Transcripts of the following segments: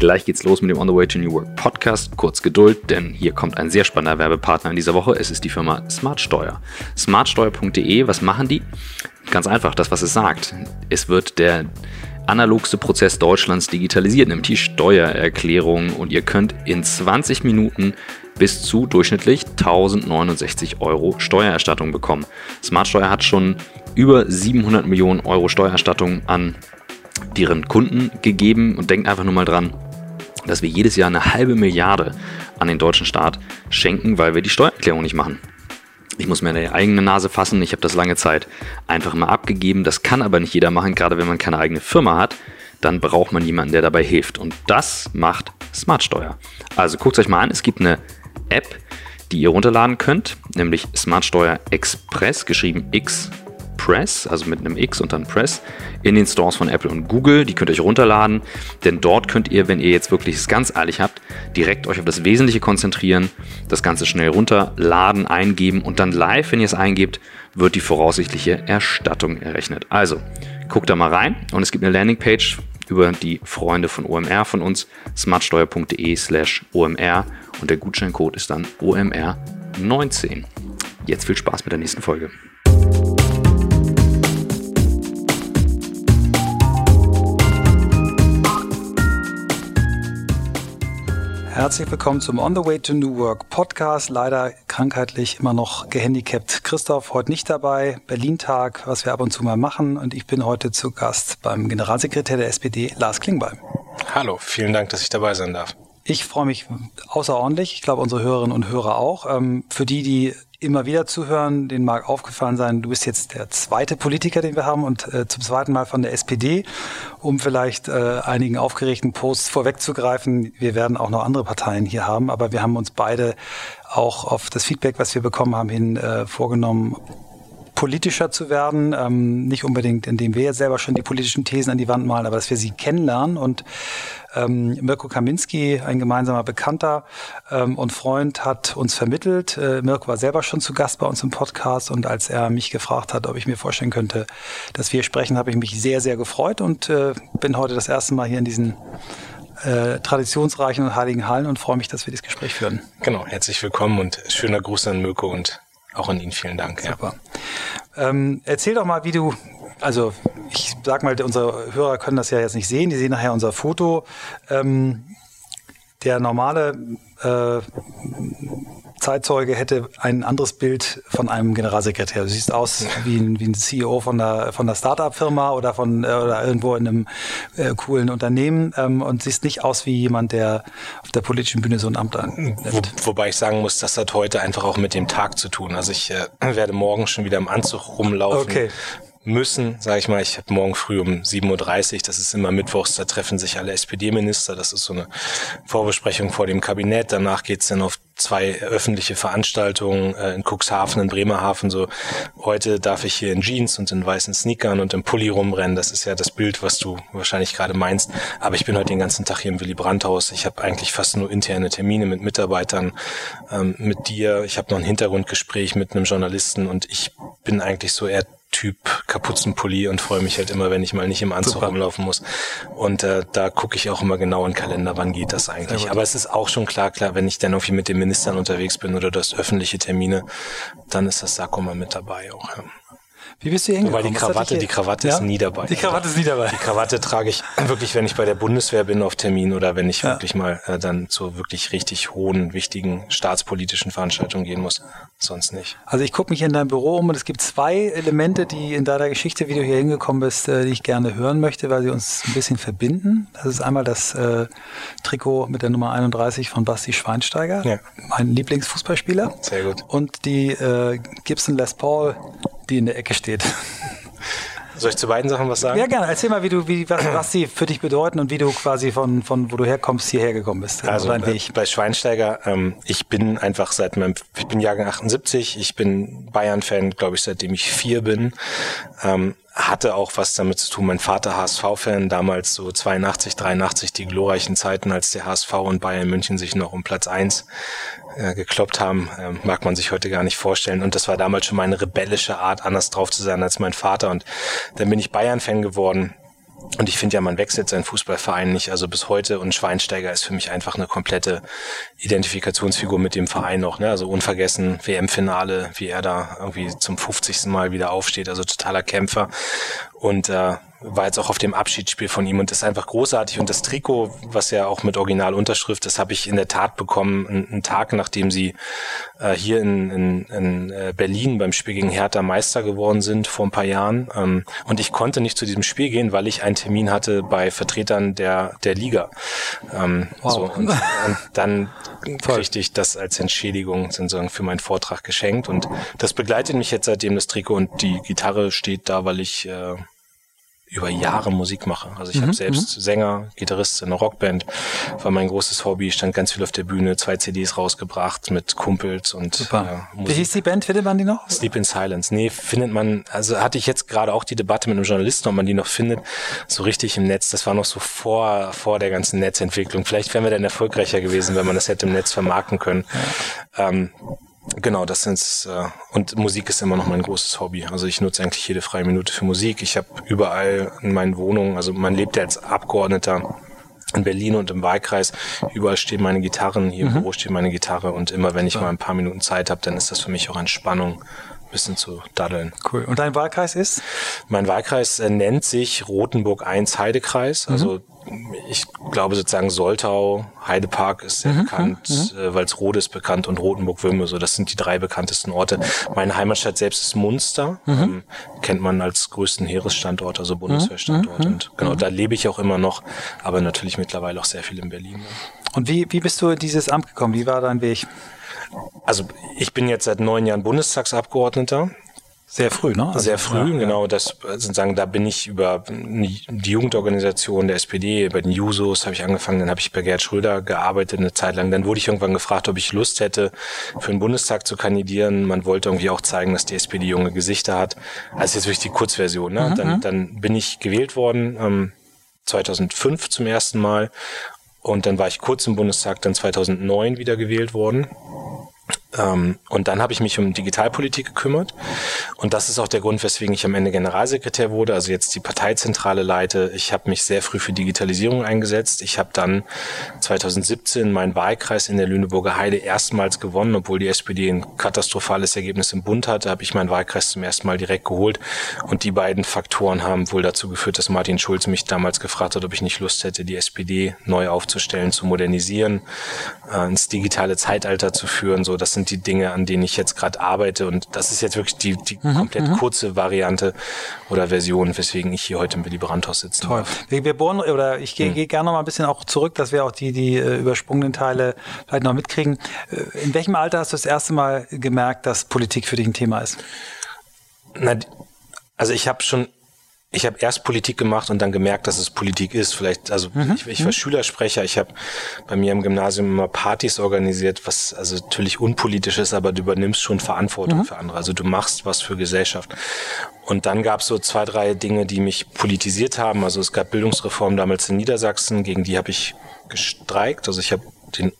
Gleich geht's los mit dem On the Way to New Work Podcast. Kurz Geduld, denn hier kommt ein sehr spannender Werbepartner in dieser Woche. Es ist die Firma Smartsteuer. Smartsteuer.de, was machen die? Ganz einfach, das, was es sagt. Es wird der analogste Prozess Deutschlands digitalisiert, nämlich die Steuererklärung. Und ihr könnt in 20 Minuten bis zu durchschnittlich 1069 Euro Steuererstattung bekommen. Smartsteuer hat schon über 700 Millionen Euro Steuererstattung an deren Kunden gegeben und denkt einfach nur mal dran, dass wir jedes Jahr eine halbe Milliarde an den deutschen Staat schenken, weil wir die Steuererklärung nicht machen. Ich muss mir eine eigene Nase fassen. Ich habe das lange Zeit einfach mal abgegeben. Das kann aber nicht jeder machen, gerade wenn man keine eigene Firma hat. Dann braucht man jemanden, der dabei hilft. Und das macht Smartsteuer. Also guckt euch mal an. Es gibt eine App, die ihr runterladen könnt, nämlich Smartsteuer Express, geschrieben X Press, also mit einem X und dann Press, in den Stores von Apple und Google. Die könnt ihr euch runterladen, denn dort könnt ihr, wenn ihr jetzt wirklich es ganz eilig habt, direkt euch auf das Wesentliche konzentrieren, das Ganze schnell runterladen, eingeben und dann live, wenn ihr es eingebt, wird die voraussichtliche Erstattung errechnet. Also, guckt da mal rein und es gibt eine Landingpage über die Freunde von OMR von uns, smartsteuer.de slash OMR und der Gutscheincode ist dann OMR19. Jetzt viel Spaß mit der nächsten Folge. Herzlich willkommen zum On the Way to New Work Podcast. Leider krankheitlich immer noch gehandicapt. Christoph heute nicht dabei. Berlin-Tag, was wir ab und zu mal machen. Und ich bin heute zu Gast beim Generalsekretär der SPD, Lars Klingbeil. Hallo, vielen Dank, dass ich dabei sein darf. Ich freue mich außerordentlich. Ich glaube, unsere Hörerinnen und Hörer auch. Ähm, für die, die immer wieder zuhören, den mag aufgefallen sein, du bist jetzt der zweite Politiker, den wir haben und äh, zum zweiten Mal von der SPD, um vielleicht äh, einigen aufgeregten Posts vorwegzugreifen. Wir werden auch noch andere Parteien hier haben, aber wir haben uns beide auch auf das Feedback, was wir bekommen haben, hin äh, vorgenommen, politischer zu werden. Ähm, nicht unbedingt, indem wir jetzt selber schon die politischen Thesen an die Wand malen, aber dass wir sie kennenlernen. Und ähm, Mirko Kaminski, ein gemeinsamer Bekannter ähm, und Freund, hat uns vermittelt. Äh, Mirko war selber schon zu Gast bei uns im Podcast und als er mich gefragt hat, ob ich mir vorstellen könnte, dass wir sprechen, habe ich mich sehr, sehr gefreut und äh, bin heute das erste Mal hier in diesen äh, traditionsreichen und heiligen Hallen und freue mich, dass wir das Gespräch führen. Genau, herzlich willkommen und schöner Gruß an Mirko und auch an ihn vielen Dank. Super. Ja. Ähm, erzähl doch mal, wie du, also ich sag mal, unsere Hörer können das ja jetzt nicht sehen, die sehen nachher unser Foto. Ähm, der normale äh, Zeitzeuge hätte ein anderes Bild von einem Generalsekretär. Du siehst aus wie ein, wie ein CEO von der, von der Startup-Firma oder von äh, oder irgendwo in einem äh, coolen Unternehmen ähm, und siehst nicht aus wie jemand, der auf der politischen Bühne so ein Amt annimmt. Wo, wobei ich sagen muss, das hat heute einfach auch mit dem Tag zu tun. Also ich äh, werde morgen schon wieder im Anzug rumlaufen. Okay müssen, sage ich mal. Ich habe morgen früh um 7.30 Uhr, das ist immer mittwochs, da treffen sich alle SPD-Minister. Das ist so eine Vorbesprechung vor dem Kabinett. Danach geht's dann auf zwei öffentliche Veranstaltungen äh, in Cuxhaven, in Bremerhaven. So heute darf ich hier in Jeans und in weißen Sneakern und im Pulli rumrennen. Das ist ja das Bild, was du wahrscheinlich gerade meinst. Aber ich bin heute den ganzen Tag hier im Willy Brandt-Haus. Ich habe eigentlich fast nur interne Termine mit Mitarbeitern, ähm, mit dir. Ich habe noch ein Hintergrundgespräch mit einem Journalisten und ich bin eigentlich so eher Typ Kapuzenpulli und freue mich halt immer, wenn ich mal nicht im Anzug Super. rumlaufen muss. Und äh, da gucke ich auch immer genau in den Kalender, wann geht das eigentlich. Aber es ist auch schon klar, klar, wenn ich dann irgendwie mit den Ministern unterwegs bin oder das öffentliche Termine, dann ist das Sakko mal mit dabei auch. Ja. Wie bist du hingekommen? Weil die Krawatte, die Krawatte ja? ist nie dabei. Die Krawatte ist nie dabei. Die Krawatte trage ich wirklich, wenn ich bei der Bundeswehr bin auf Termin oder wenn ich ja. wirklich mal äh, dann zu wirklich richtig hohen, wichtigen staatspolitischen Veranstaltungen gehen muss. Sonst nicht. Also ich gucke mich in deinem Büro um und es gibt zwei Elemente, die in deiner Geschichte, wie du hier hingekommen bist, äh, die ich gerne hören möchte, weil sie uns ein bisschen verbinden. Das ist einmal das äh, Trikot mit der Nummer 31 von Basti Schweinsteiger, ja. mein Lieblingsfußballspieler. Sehr gut. Und die äh, Gibson Les Paul die in der Ecke steht. Soll ich zu beiden Sachen was sagen? Ja, gerne. Erzähl mal, wie du, wie, was, was sie für dich bedeuten und wie du quasi von, von wo du herkommst, hierher gekommen bist. Also dein Weg. bei Schweinsteiger, ähm, ich bin einfach seit meinem, ich bin Jahrgang 78, ich bin Bayern-Fan, glaube ich, seitdem ich vier bin. Ähm, hatte auch was damit zu tun. Mein Vater HSV-Fan, damals so 82, 83, die glorreichen Zeiten, als der HSV und Bayern München sich noch um Platz eins äh, gekloppt haben, äh, mag man sich heute gar nicht vorstellen. Und das war damals schon meine rebellische Art, anders drauf zu sein als mein Vater. Und dann bin ich Bayern-Fan geworden und ich finde ja, man wechselt seinen Fußballverein nicht, also bis heute. Und Schweinsteiger ist für mich einfach eine komplette Identifikationsfigur mit dem Verein noch. Ne? Also unvergessen, WM-Finale, wie er da irgendwie zum 50. Mal wieder aufsteht, also totaler Kämpfer. Und äh, war jetzt auch auf dem Abschiedsspiel von ihm und ist einfach großartig. Und das Trikot, was ja auch mit Originalunterschrift, das habe ich in der Tat bekommen, einen, Tag nachdem sie äh, hier in, in, in äh, Berlin beim Spiel gegen Hertha Meister geworden sind vor ein paar Jahren. Ähm, und ich konnte nicht zu diesem Spiel gehen, weil ich einen Termin hatte bei Vertretern der, der Liga. Ähm, wow. so, und, und dann kriegte ich das als Entschädigung sozusagen für meinen Vortrag geschenkt. Und das begleitet mich jetzt seitdem das Trikot und die Gitarre steht da, weil ich äh, über Jahre Musik mache. Also ich mhm, habe selbst mhm. Sänger, Gitarrist in einer Rockband, war mein großes Hobby, stand ganz viel auf der Bühne, zwei CDs rausgebracht mit Kumpels und Super. Äh, Musik. Wie hieß die Band? Findet man die noch? Sleep in Silence. Nee, findet man, also hatte ich jetzt gerade auch die Debatte mit einem Journalisten, ob man die noch findet, so richtig im Netz. Das war noch so vor, vor der ganzen Netzentwicklung. Vielleicht wären wir dann erfolgreicher gewesen, wenn man das hätte im Netz vermarkten können. Ja. Ähm, Genau, das sind äh, und Musik ist immer noch mein großes Hobby. Also ich nutze eigentlich jede freie Minute für Musik. Ich habe überall in meinen Wohnungen, also man lebt ja als Abgeordneter in Berlin und im Wahlkreis, überall stehen meine Gitarren, hier im mhm. Büro steht meine Gitarre und immer wenn ich mal ein paar Minuten Zeit habe, dann ist das für mich auch Entspannung bisschen zu daddeln. Cool. Und dein Wahlkreis ist? Mein Wahlkreis äh, nennt sich Rotenburg 1 Heidekreis. Mhm. Also ich glaube sozusagen Soltau, Heidepark ist sehr mhm. bekannt, mhm. äh, Walsrode ist bekannt und Rotenburg-Wümme. So, das sind die drei bekanntesten Orte. Meine Heimatstadt selbst ist Munster. Mhm. Ähm, kennt man als größten Heeresstandort, also Bundeswehrstandort. Mhm. Und genau, da lebe ich auch immer noch, aber natürlich mittlerweile auch sehr viel in Berlin. Und wie, wie bist du in dieses Amt gekommen? Wie war dein Weg? Also ich bin jetzt seit neun Jahren Bundestagsabgeordneter. Sehr früh, ne? Also, Sehr früh, ja, genau. Das sozusagen, da bin ich über die Jugendorganisation der SPD, bei den Jusos habe ich angefangen, dann habe ich bei Gerd Schröder gearbeitet eine Zeit lang. Dann wurde ich irgendwann gefragt, ob ich Lust hätte, für den Bundestag zu kandidieren. Man wollte irgendwie auch zeigen, dass die SPD junge Gesichter hat. Also jetzt wirklich die Kurzversion. Ne? Mhm. Dann, mhm. dann bin ich gewählt worden, ähm, 2005 zum ersten Mal und dann war ich kurz im Bundestag, dann 2009 wieder gewählt worden. Ähm, und dann habe ich mich um Digitalpolitik gekümmert. Und das ist auch der Grund, weswegen ich am Ende Generalsekretär wurde, also jetzt die Parteizentrale leite. Ich habe mich sehr früh für Digitalisierung eingesetzt. Ich habe dann 2017 meinen Wahlkreis in der Lüneburger Heide erstmals gewonnen, obwohl die SPD ein katastrophales Ergebnis im Bund hatte, habe ich meinen Wahlkreis zum ersten Mal direkt geholt. Und die beiden Faktoren haben wohl dazu geführt, dass Martin Schulz mich damals gefragt hat, ob ich nicht Lust hätte, die SPD neu aufzustellen, zu modernisieren, äh, ins digitale Zeitalter zu führen. So, das sind die Dinge, an denen ich jetzt gerade arbeite. Und das ist jetzt wirklich die, die mhm, komplett mhm. kurze Variante oder Version, weswegen ich hier heute im Willy Brandt-Haus sitze. Toll. Wir, wir bohren, oder ich gehe mhm. geh gerne noch mal ein bisschen auch zurück, dass wir auch die, die äh, übersprungenen Teile vielleicht noch mitkriegen. Äh, in welchem Alter hast du das erste Mal gemerkt, dass Politik für dich ein Thema ist? Na, also ich habe schon ich habe erst Politik gemacht und dann gemerkt, dass es Politik ist. Vielleicht, also mhm. ich, ich war mhm. Schülersprecher, ich habe bei mir im Gymnasium immer Partys organisiert, was also natürlich unpolitisch ist, aber du übernimmst schon Verantwortung mhm. für andere. Also du machst was für Gesellschaft. Und dann gab es so zwei, drei Dinge, die mich politisiert haben. Also es gab Bildungsreformen damals in Niedersachsen, gegen die habe ich gestreikt. Also ich habe den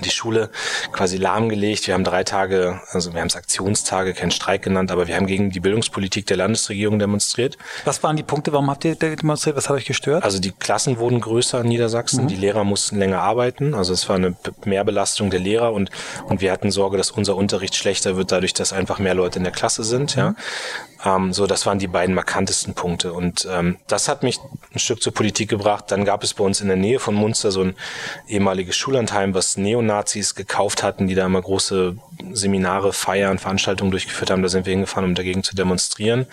die Schule quasi lahmgelegt. Wir haben drei Tage, also wir haben es Aktionstage, kein Streik genannt, aber wir haben gegen die Bildungspolitik der Landesregierung demonstriert. Was waren die Punkte? Warum habt ihr demonstriert? Was hat euch gestört? Also die Klassen wurden größer in Niedersachsen, mhm. die Lehrer mussten länger arbeiten. Also es war eine Mehrbelastung der Lehrer und, und wir hatten Sorge, dass unser Unterricht schlechter wird, dadurch, dass einfach mehr Leute in der Klasse sind. Mhm. Ja. Ähm, so, das waren die beiden markantesten Punkte. Und ähm, das hat mich ein Stück zur Politik gebracht. Dann gab es bei uns in der Nähe von Munster so ein ehemaliges Schullandheim, was Neonazis gekauft hatten, die da immer große Seminare, Feiern, Veranstaltungen durchgeführt haben. Da sind wir hingefahren, um dagegen zu demonstrieren.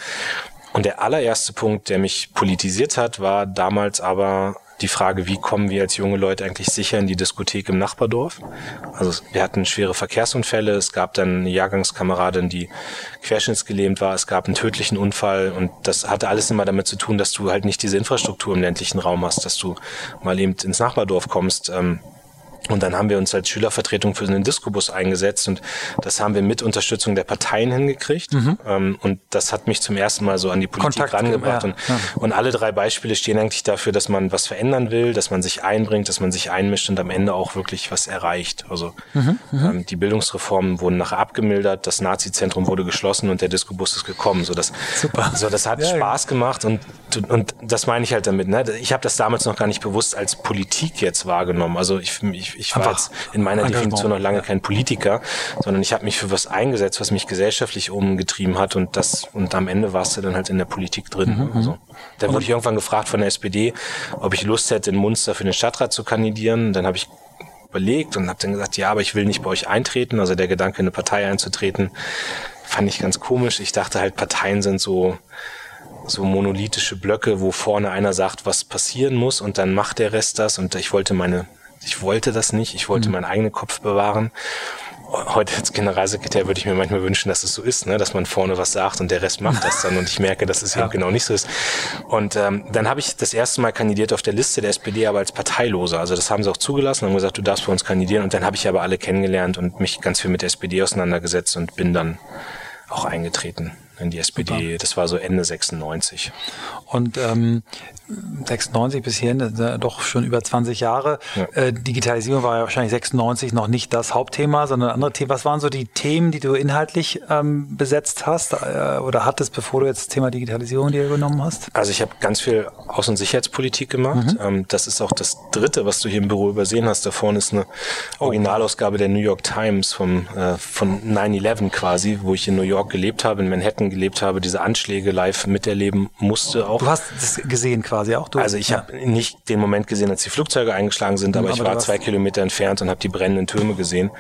Und der allererste Punkt, der mich politisiert hat, war damals aber die Frage, wie kommen wir als junge Leute eigentlich sicher in die Diskothek im Nachbardorf? Also wir hatten schwere Verkehrsunfälle, es gab dann eine Jahrgangskameradin, die querschnittsgelähmt war, es gab einen tödlichen Unfall und das hatte alles immer damit zu tun, dass du halt nicht diese Infrastruktur im ländlichen Raum hast, dass du mal eben ins Nachbardorf kommst. Ähm, und dann haben wir uns als Schülervertretung für einen Diskobus eingesetzt und das haben wir mit Unterstützung der Parteien hingekriegt. Mhm. Ähm, und das hat mich zum ersten Mal so an die Politik Kontakt, rangebracht. Ja, und, ja. und alle drei Beispiele stehen eigentlich dafür, dass man was verändern will, dass man sich einbringt, dass man sich einmischt und am Ende auch wirklich was erreicht. Also mhm, mhm. ähm, die Bildungsreformen wurden nachher abgemildert, das Nazi-Zentrum wurde geschlossen und der Diskobus ist gekommen. So das, Super. So, das hat ja, Spaß gemacht und und das meine ich halt damit. Ne? Ich habe das damals noch gar nicht bewusst als Politik jetzt wahrgenommen. Also ich, ich, ich war jetzt in meiner Definition noch lange kein Politiker, sondern ich habe mich für was eingesetzt, was mich gesellschaftlich umgetrieben hat und das und am Ende warst du dann halt in der Politik drin. Mhm. Also, mhm. da wurde ich irgendwann gefragt von der SPD, ob ich Lust hätte, in Munster für den Stadtrat zu kandidieren. Dann habe ich überlegt und habe dann gesagt, ja, aber ich will nicht bei euch eintreten. Also der Gedanke, in eine Partei einzutreten, fand ich ganz komisch. Ich dachte halt, Parteien sind so so monolithische Blöcke, wo vorne einer sagt, was passieren muss und dann macht der Rest das und ich wollte meine, ich wollte das nicht, ich wollte mhm. meinen eigenen Kopf bewahren. Heute als Generalsekretär würde ich mir manchmal wünschen, dass es so ist, ne? dass man vorne was sagt und der Rest macht das dann und ich merke, dass es ja. eben genau nicht so ist. Und ähm, dann habe ich das erste Mal kandidiert auf der Liste der SPD, aber als Parteiloser. Also das haben sie auch zugelassen, haben gesagt, du darfst bei uns kandidieren und dann habe ich aber alle kennengelernt und mich ganz viel mit der SPD auseinandergesetzt und bin dann auch eingetreten in die SPD. Super. Das war so Ende 96. Und ähm, 96 bis hierhin, äh, doch schon über 20 Jahre. Ja. Äh, Digitalisierung war ja wahrscheinlich 96 noch nicht das Hauptthema, sondern andere Themen. Was waren so die Themen, die du inhaltlich ähm, besetzt hast äh, oder hattest, bevor du jetzt das Thema Digitalisierung dir genommen hast? Also ich habe ganz viel Außen- und Sicherheitspolitik gemacht. Mhm. Ähm, das ist auch das Dritte, was du hier im Büro übersehen hast. Da vorne ist eine oh. Originalausgabe der New York Times vom, äh, von 9-11 quasi, wo ich in New York gelebt habe, in Manhattan gelebt habe, diese Anschläge live miterleben musste auch. Du hast das gesehen quasi quasi auch. Du, also ich ja. habe nicht den Moment gesehen, als die Flugzeuge eingeschlagen sind, aber, aber ich war zwei Kilometer entfernt und habe die brennenden Türme gesehen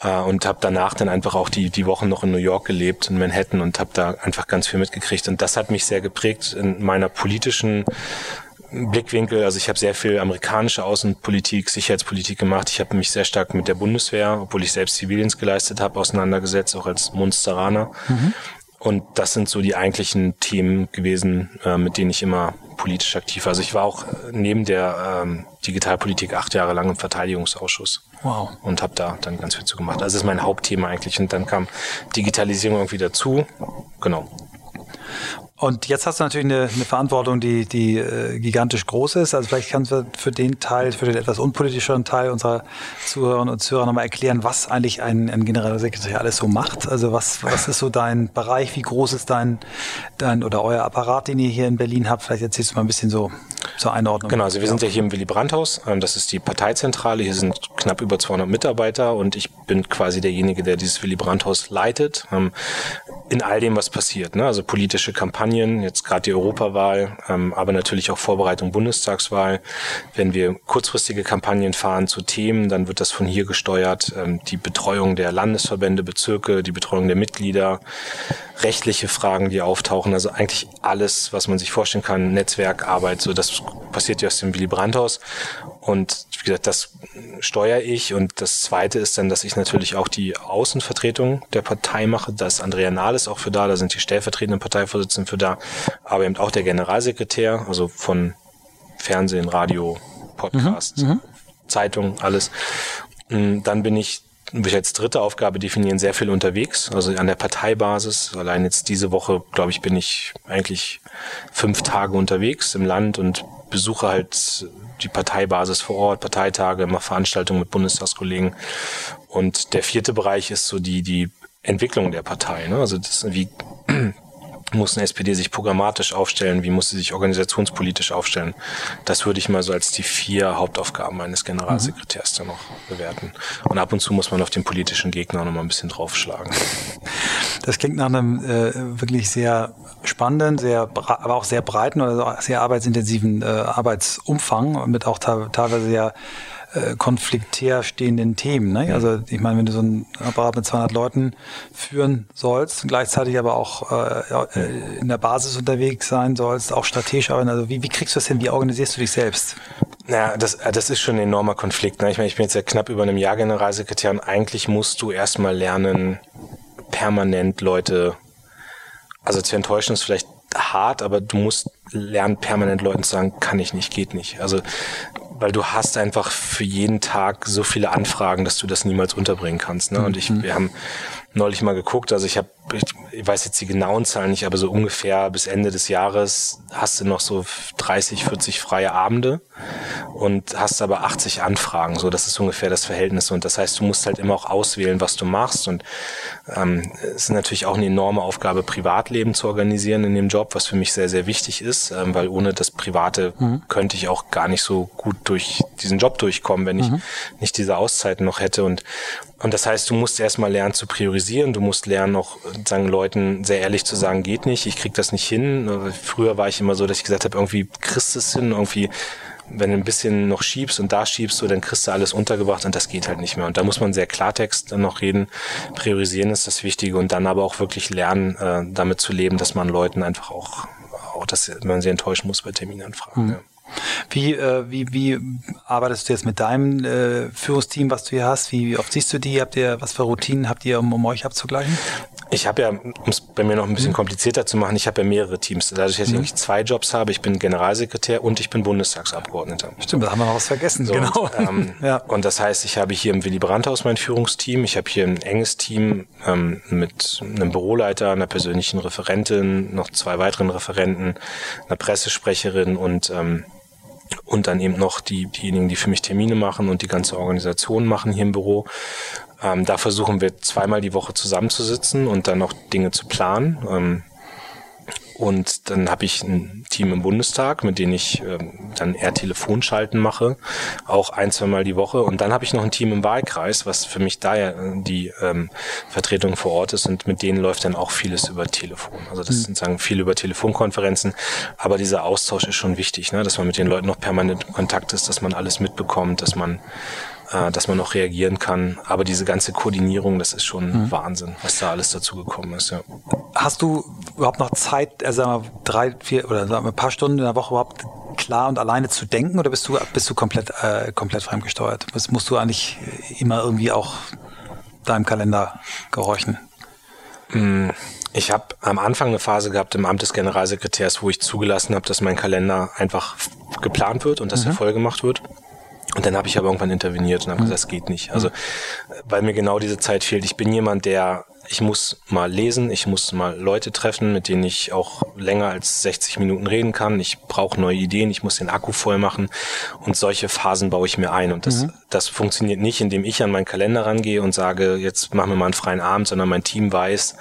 äh, und habe danach dann einfach auch die die Wochen noch in New York gelebt in Manhattan und habe da einfach ganz viel mitgekriegt und das hat mich sehr geprägt in meiner politischen Blickwinkel. Also ich habe sehr viel amerikanische Außenpolitik, Sicherheitspolitik gemacht. Ich habe mich sehr stark mit der Bundeswehr, obwohl ich selbst Zivildienst geleistet habe, auseinandergesetzt, auch als Munsteraner. Mhm. Und das sind so die eigentlichen Themen gewesen, äh, mit denen ich immer politisch aktiv. Also ich war auch äh, neben der ähm, Digitalpolitik acht Jahre lang im Verteidigungsausschuss. Wow. Und habe da dann ganz viel zu gemacht. Also das ist mein Hauptthema eigentlich. Und dann kam Digitalisierung irgendwie dazu. Genau. Und jetzt hast du natürlich eine, eine Verantwortung, die, die äh, gigantisch groß ist. Also vielleicht kannst du für den Teil, für den etwas unpolitischeren Teil unserer Zuhörerinnen und Zuhörer nochmal erklären, was eigentlich ein, ein Generalsekretär alles so macht. Also was, was ist so dein Bereich? Wie groß ist dein, dein oder euer Apparat, den ihr hier in Berlin habt? Vielleicht erzählst du mal ein bisschen so zur Einordnung. Genau, also wir sind ja hier im Willy Brandt-Haus. Ähm, das ist die Parteizentrale. Hier sind knapp über 200 Mitarbeiter und ich bin quasi derjenige, der dieses Willy Brandt-Haus leitet. Ähm, in all dem, was passiert. Ne? Also politische Kampagnen, jetzt gerade die Europawahl, ähm, aber natürlich auch Vorbereitung Bundestagswahl. Wenn wir kurzfristige Kampagnen fahren zu Themen, dann wird das von hier gesteuert. Ähm, die Betreuung der Landesverbände, Bezirke, die Betreuung der Mitglieder, rechtliche Fragen, die auftauchen. Also eigentlich alles, was man sich vorstellen kann, Netzwerkarbeit, so das passiert ja aus dem Willy Brandt-Haus. Und wie gesagt, das steuere ich. Und das Zweite ist dann, dass ich natürlich auch die Außenvertretung der Partei mache. Da ist Andrea Nahles auch für da, da sind die stellvertretenden Parteivorsitzenden für da, aber eben auch der Generalsekretär, also von Fernsehen, Radio, Podcast, mhm, mhm. Zeitung, alles. Mm, dann bin ich will ich als dritte Aufgabe definieren, sehr viel unterwegs, also an der Parteibasis. Allein jetzt diese Woche, glaube ich, bin ich eigentlich fünf Tage unterwegs im Land und besuche halt die Parteibasis vor Ort, Parteitage, mache Veranstaltungen mit Bundestagskollegen. Und der vierte Bereich ist so die, die Entwicklung der Partei. Ne? Also das, wie muss eine SPD sich programmatisch aufstellen, wie muss sie sich organisationspolitisch aufstellen. Das würde ich mal so als die vier Hauptaufgaben eines Generalsekretärs dann noch bewerten. Und ab und zu muss man auf den politischen Gegner noch mal ein bisschen draufschlagen. Das klingt nach einem äh, wirklich sehr spannenden, sehr, aber auch sehr breiten oder sehr arbeitsintensiven äh, Arbeitsumfang mit auch teilweise ja äh, konfliktär stehenden Themen. Ne? Also ich meine, wenn du so ein Apparat mit 200 Leuten führen sollst, gleichzeitig aber auch äh, in der Basis unterwegs sein sollst, auch strategisch arbeiten, also wie, wie kriegst du das hin? Wie organisierst du dich selbst? Naja, das, äh, das ist schon ein enormer Konflikt. Ne? Ich meine, ich bin jetzt ja knapp über einem Jahr Generalsekretär und eigentlich musst du erstmal lernen, permanent Leute, also zu enttäuschen ist vielleicht hart, aber du musst lernen, permanent Leuten zu sagen, kann ich nicht, geht nicht. Also weil du hast einfach für jeden Tag so viele Anfragen, dass du das niemals unterbringen kannst. Ne? Und ich, mhm. wir haben neulich mal geguckt, also ich habe, ich, ich weiß jetzt die genauen Zahlen nicht, aber so ungefähr bis Ende des Jahres hast du noch so 30, 40 freie Abende und hast aber 80 Anfragen. So, das ist ungefähr das Verhältnis. Und das heißt, du musst halt immer auch auswählen, was du machst. Und ähm, es ist natürlich auch eine enorme Aufgabe, Privatleben zu organisieren in dem Job, was für mich sehr, sehr wichtig ist, ähm, weil ohne das Private mhm. könnte ich auch gar nicht so gut durch diesen Job durchkommen, wenn ich mhm. nicht diese Auszeiten noch hätte. Und und das heißt, du musst erstmal lernen zu priorisieren, du musst lernen, auch sagen Leuten sehr ehrlich zu sagen, geht nicht, ich krieg das nicht hin. Früher war ich immer so, dass ich gesagt habe, irgendwie kriegst du es hin, irgendwie wenn du ein bisschen noch schiebst und da schiebst, so, dann kriegst du alles untergebracht und das geht halt nicht mehr. Und da muss man sehr Klartext dann noch reden. Priorisieren ist das Wichtige und dann aber auch wirklich lernen, äh, damit zu leben, dass man Leuten einfach auch, auch dass man sie enttäuschen muss bei Terminanfragen. Mhm. Ja. Wie, äh, wie, wie arbeitest du jetzt mit deinem äh, Führungsteam, was du hier hast? Wie, wie oft siehst du die? Habt ihr, was für Routinen habt ihr, um, um euch abzugleichen? Ich habe ja, um es bei mir noch ein bisschen mhm. komplizierter zu machen, ich habe ja mehrere Teams. Dadurch, dass mhm. ich zwei Jobs habe, ich bin Generalsekretär und ich bin Bundestagsabgeordneter. Stimmt, da haben wir noch was vergessen, so, genau. Und, ähm, ja. und das heißt, ich habe hier im Willy Brandt-Haus mein Führungsteam, ich habe hier ein enges Team ähm, mit einem Büroleiter, einer persönlichen Referentin, noch zwei weiteren Referenten, einer Pressesprecherin und ähm, und dann eben noch die, diejenigen, die für mich Termine machen und die ganze Organisation machen hier im Büro. Ähm, da versuchen wir zweimal die Woche zusammenzusitzen und dann noch Dinge zu planen. Ähm, und dann habe ich ein Team im Bundestag, mit dem ich ähm, dann eher Telefonschalten mache, auch ein, zwei Mal die Woche. Und dann habe ich noch ein Team im Wahlkreis, was für mich da ja äh, die ähm, Vertretung vor Ort ist. Und mit denen läuft dann auch vieles über Telefon. Also das mhm. sind sagen viel über Telefonkonferenzen. Aber dieser Austausch ist schon wichtig, ne? dass man mit den Leuten noch permanent in Kontakt ist, dass man alles mitbekommt, dass man äh, dass man noch reagieren kann. Aber diese ganze Koordinierung, das ist schon mhm. Wahnsinn, was da alles dazu gekommen ist. Ja. Hast du überhaupt noch Zeit, also sagen wir, drei, vier oder sagen wir, ein paar Stunden in der Woche überhaupt klar und alleine zu denken oder bist du, bist du komplett, äh, komplett fremdgesteuert? Das musst du eigentlich immer irgendwie auch deinem Kalender gehorchen? Mm, ich habe am Anfang eine Phase gehabt im Amt des Generalsekretärs, wo ich zugelassen habe, dass mein Kalender einfach geplant wird und dass mhm. er voll gemacht wird. Und dann habe ich aber irgendwann interveniert und habe gesagt, das geht nicht. Also, weil mir genau diese Zeit fehlt. Ich bin jemand, der, ich muss mal lesen, ich muss mal Leute treffen, mit denen ich auch länger als 60 Minuten reden kann. Ich brauche neue Ideen, ich muss den Akku voll machen. Und solche Phasen baue ich mir ein. Und das, mhm. das funktioniert nicht, indem ich an meinen Kalender rangehe und sage, jetzt machen wir mal einen freien Abend, sondern mein Team weiß,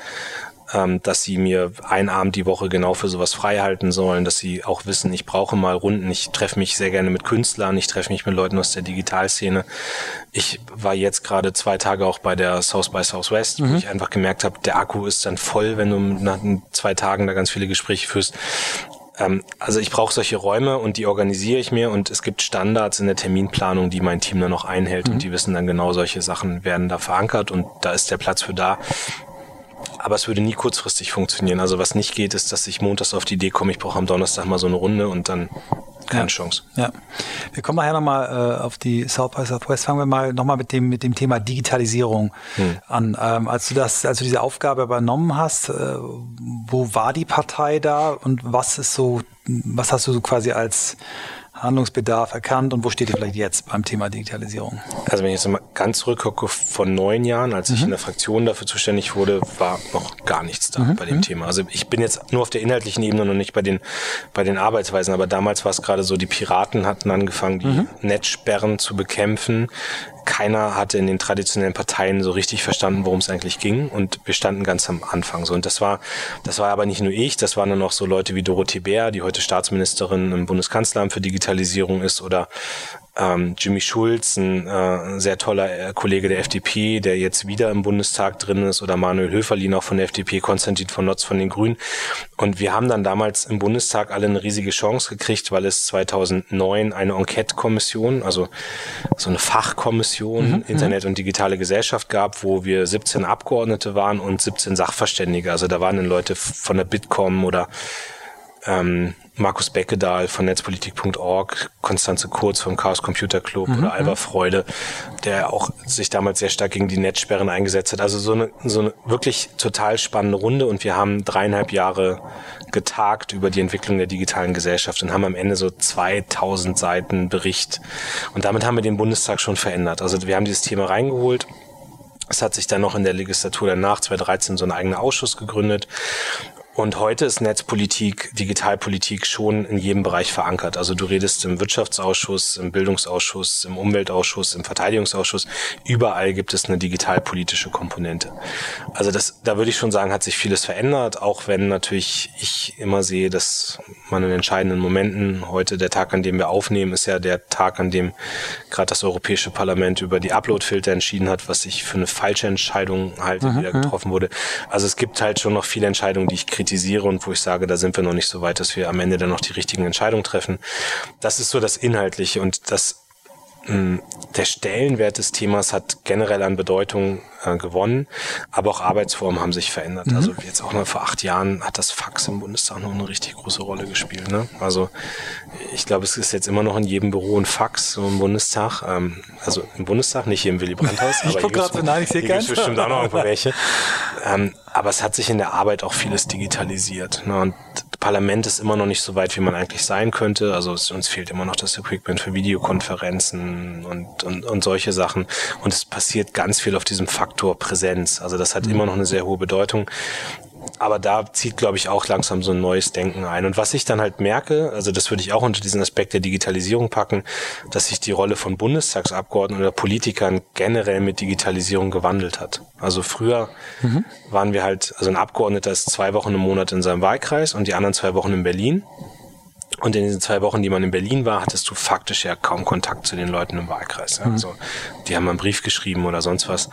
ähm, dass sie mir einen Abend die Woche genau für sowas frei halten sollen, dass sie auch wissen, ich brauche mal Runden, ich treffe mich sehr gerne mit Künstlern, ich treffe mich mit Leuten aus der Digitalszene. Ich war jetzt gerade zwei Tage auch bei der South by Southwest, mhm. wo ich einfach gemerkt habe, der Akku ist dann voll, wenn du nach zwei Tagen da ganz viele Gespräche führst ähm, also ich brauche solche Räume und die organisiere ich mir und es gibt Standards in der Terminplanung, die mein Team dann noch einhält mhm. und die wissen dann genau solche Sachen werden da verankert und da ist der Platz für da. Aber es würde nie kurzfristig funktionieren. Also was nicht geht, ist, dass ich montags auf die Idee komme, ich brauche am Donnerstag mal so eine Runde und dann keine ja. Chance. Ja. Wir kommen nachher nochmal äh, auf die South by Southwest. Fangen wir mal nochmal mit dem, mit dem Thema Digitalisierung hm. an. Ähm, als du das, als du diese Aufgabe übernommen hast, äh, wo war die Partei da und was ist so, was hast du so quasi als Handlungsbedarf erkannt und wo steht ihr vielleicht jetzt beim Thema Digitalisierung? Also wenn ich jetzt mal ganz zurückgucke, von neun Jahren, als ich mhm. in der Fraktion dafür zuständig wurde, war noch gar nichts da mhm. bei dem mhm. Thema. Also ich bin jetzt nur auf der inhaltlichen Ebene und nicht bei den, bei den Arbeitsweisen, aber damals war es gerade so, die Piraten hatten angefangen, die mhm. Netzsperren zu bekämpfen keiner hatte in den traditionellen Parteien so richtig verstanden, worum es eigentlich ging. Und wir standen ganz am Anfang so. Und das war, das war aber nicht nur ich, das waren dann auch so Leute wie Dorothee Bär, die heute Staatsministerin im Bundeskanzleramt für Digitalisierung ist, oder ähm, Jimmy Schulz, ein äh, sehr toller äh, Kollege der FDP, der jetzt wieder im Bundestag drin ist, oder Manuel Höferlin auch von der FDP, Konstantin von Notz von den Grünen. Und wir haben dann damals im Bundestag alle eine riesige Chance gekriegt, weil es 2009 eine Enquete-Kommission, also so eine Fachkommission mhm, Internet und digitale Gesellschaft gab, wo wir 17 Abgeordnete waren und 17 Sachverständige. Also da waren dann Leute von der Bitkom oder ähm, Markus Beckedahl von netzpolitik.org, Konstanze Kurz vom Chaos Computer Club mhm, oder Alba Freude, der auch sich damals sehr stark gegen die Netzsperren eingesetzt hat. Also so eine, so eine wirklich total spannende Runde und wir haben dreieinhalb Jahre getagt über die Entwicklung der digitalen Gesellschaft und haben am Ende so 2000 Seiten Bericht. Und damit haben wir den Bundestag schon verändert. Also wir haben dieses Thema reingeholt. Es hat sich dann noch in der Legislatur danach, 2013, so ein eigener Ausschuss gegründet Und heute ist Netzpolitik, Digitalpolitik schon in jedem Bereich verankert. Also du redest im Wirtschaftsausschuss, im Bildungsausschuss, im Umweltausschuss, im Verteidigungsausschuss. Überall gibt es eine digitalpolitische Komponente. Also das, da würde ich schon sagen, hat sich vieles verändert, auch wenn natürlich ich immer sehe, dass man in entscheidenden Momenten, heute der Tag, an dem wir aufnehmen, ist ja der Tag, an dem gerade das Europäische Parlament über die Uploadfilter entschieden hat, was ich für eine falsche Entscheidung halte, die da mhm, getroffen wurde. Also es gibt halt schon noch viele Entscheidungen, die ich kritisiere kritisiere und wo ich sage, da sind wir noch nicht so weit, dass wir am Ende dann noch die richtigen Entscheidungen treffen. Das ist so das Inhaltliche und das der Stellenwert des Themas hat generell an Bedeutung äh, gewonnen, aber auch Arbeitsformen haben sich verändert. Mhm. Also jetzt auch mal vor acht Jahren hat das Fax im Bundestag noch eine richtig große Rolle gespielt. Ne? Also ich glaube, es ist jetzt immer noch in jedem Büro ein Fax so im Bundestag. Ähm, also im Bundestag, nicht hier im Willy Brandt-Haus. ich gucke gerade so, nein, ich sehe keinen. bestimmt auch noch irgendwo welche. Ähm, aber es hat sich in der Arbeit auch vieles digitalisiert. Ne? Und Parlament ist immer noch nicht so weit, wie man eigentlich sein könnte. Also es, uns fehlt immer noch das Equipment für Videokonferenzen und, und, und solche Sachen. Und es passiert ganz viel auf diesem Faktor Präsenz. Also das hat mhm. immer noch eine sehr hohe Bedeutung aber da zieht, glaube ich, auch langsam so ein neues Denken ein. Und was ich dann halt merke, also das würde ich auch unter diesen Aspekt der Digitalisierung packen, dass sich die Rolle von Bundestagsabgeordneten oder Politikern generell mit Digitalisierung gewandelt hat. Also früher mhm. waren wir halt, also ein Abgeordneter ist zwei Wochen im Monat in seinem Wahlkreis und die anderen zwei Wochen in Berlin. Und in diesen zwei Wochen, die man in Berlin war, hattest du faktisch ja kaum Kontakt zu den Leuten im Wahlkreis. Also die haben einen Brief geschrieben oder sonst was.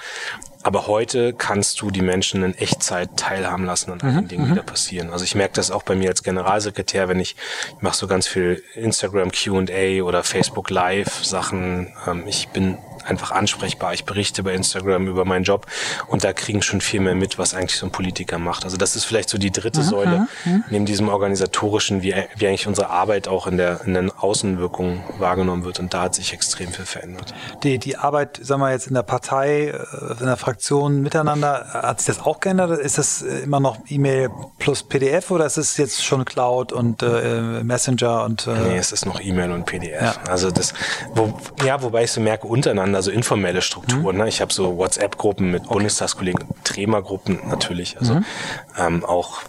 Aber heute kannst du die Menschen in Echtzeit teilhaben lassen an allen mhm, Dingen, die mhm. da passieren. Also ich merke das auch bei mir als Generalsekretär, wenn ich, ich mache so ganz viel Instagram Q&A oder Facebook Live Sachen. Ähm, ich bin einfach ansprechbar. Ich berichte bei Instagram über meinen Job und da kriegen schon viel mehr mit, was eigentlich so ein Politiker macht. Also das ist vielleicht so die dritte mhm. Säule neben diesem organisatorischen, wie, wie eigentlich unsere Arbeit auch in der, in den Außenwirkungen wahrgenommen wird. Und da hat sich extrem viel verändert. Die, die Arbeit, sagen wir jetzt in der Partei, äh, in der Fraktion miteinander, hat sich das auch geändert? Ist das äh, immer noch E-Mail plus PDF oder ist es jetzt schon Cloud und äh, Messenger und äh Nee, es ist noch E-Mail und PDF. Ja. Also das, wo, ja, wobei ich so merke, untereinander also informelle Strukturen. Mhm. Ne? Ich habe so WhatsApp-Gruppen mit okay. Bundestagskollegen, Trema-Gruppen natürlich. Also mhm. ähm, auch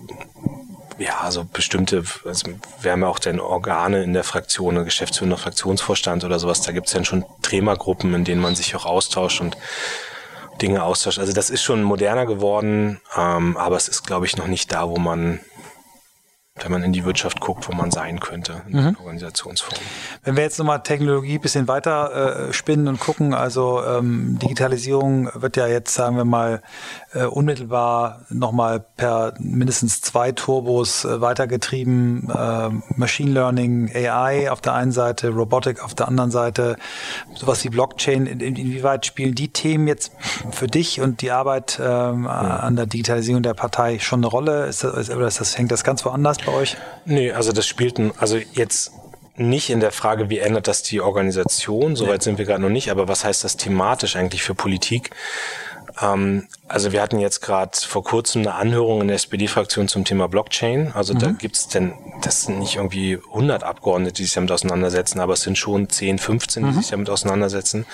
ja, also bestimmte, also wir haben ja auch dann Organe in der Fraktion, Geschäftsführer, Fraktionsvorstand oder sowas, da gibt's dann schon Trema-Gruppen, in denen man sich auch austauscht und Dinge austauscht. Also das ist schon moderner geworden, ähm, aber es ist, glaube ich, noch nicht da, wo man wenn man in die Wirtschaft guckt, wo man sein könnte in mhm. Organisationsform. Wenn wir jetzt nochmal Technologie bisschen weiter äh, spinnen und gucken, also ähm, Digitalisierung wird ja jetzt, sagen wir mal, äh, unmittelbar nochmal per mindestens zwei Turbos äh, weitergetrieben. Äh, Machine Learning, AI auf der einen Seite, Robotik auf der anderen Seite, sowas wie Blockchain. In, in, inwieweit spielen die Themen jetzt für dich und die Arbeit ähm, an der Digitalisierung der Partei schon eine Rolle? Ist das, oder ist das, hängt das ganz woanders bei euch? Nee, also das spielt ein, also jetzt nicht in der Frage, wie ändert das die Organisation, soweit sind wir gerade noch nicht, aber was heißt das thematisch eigentlich für Politik? Ähm, also wir hatten jetzt gerade vor kurzem eine Anhörung in der SPD-Fraktion zum Thema Blockchain. Also mhm. da gibt's denn, das sind nicht irgendwie 100 Abgeordnete, die sich damit auseinandersetzen, aber es sind schon 10, 15, die mhm. sich damit auseinandersetzen.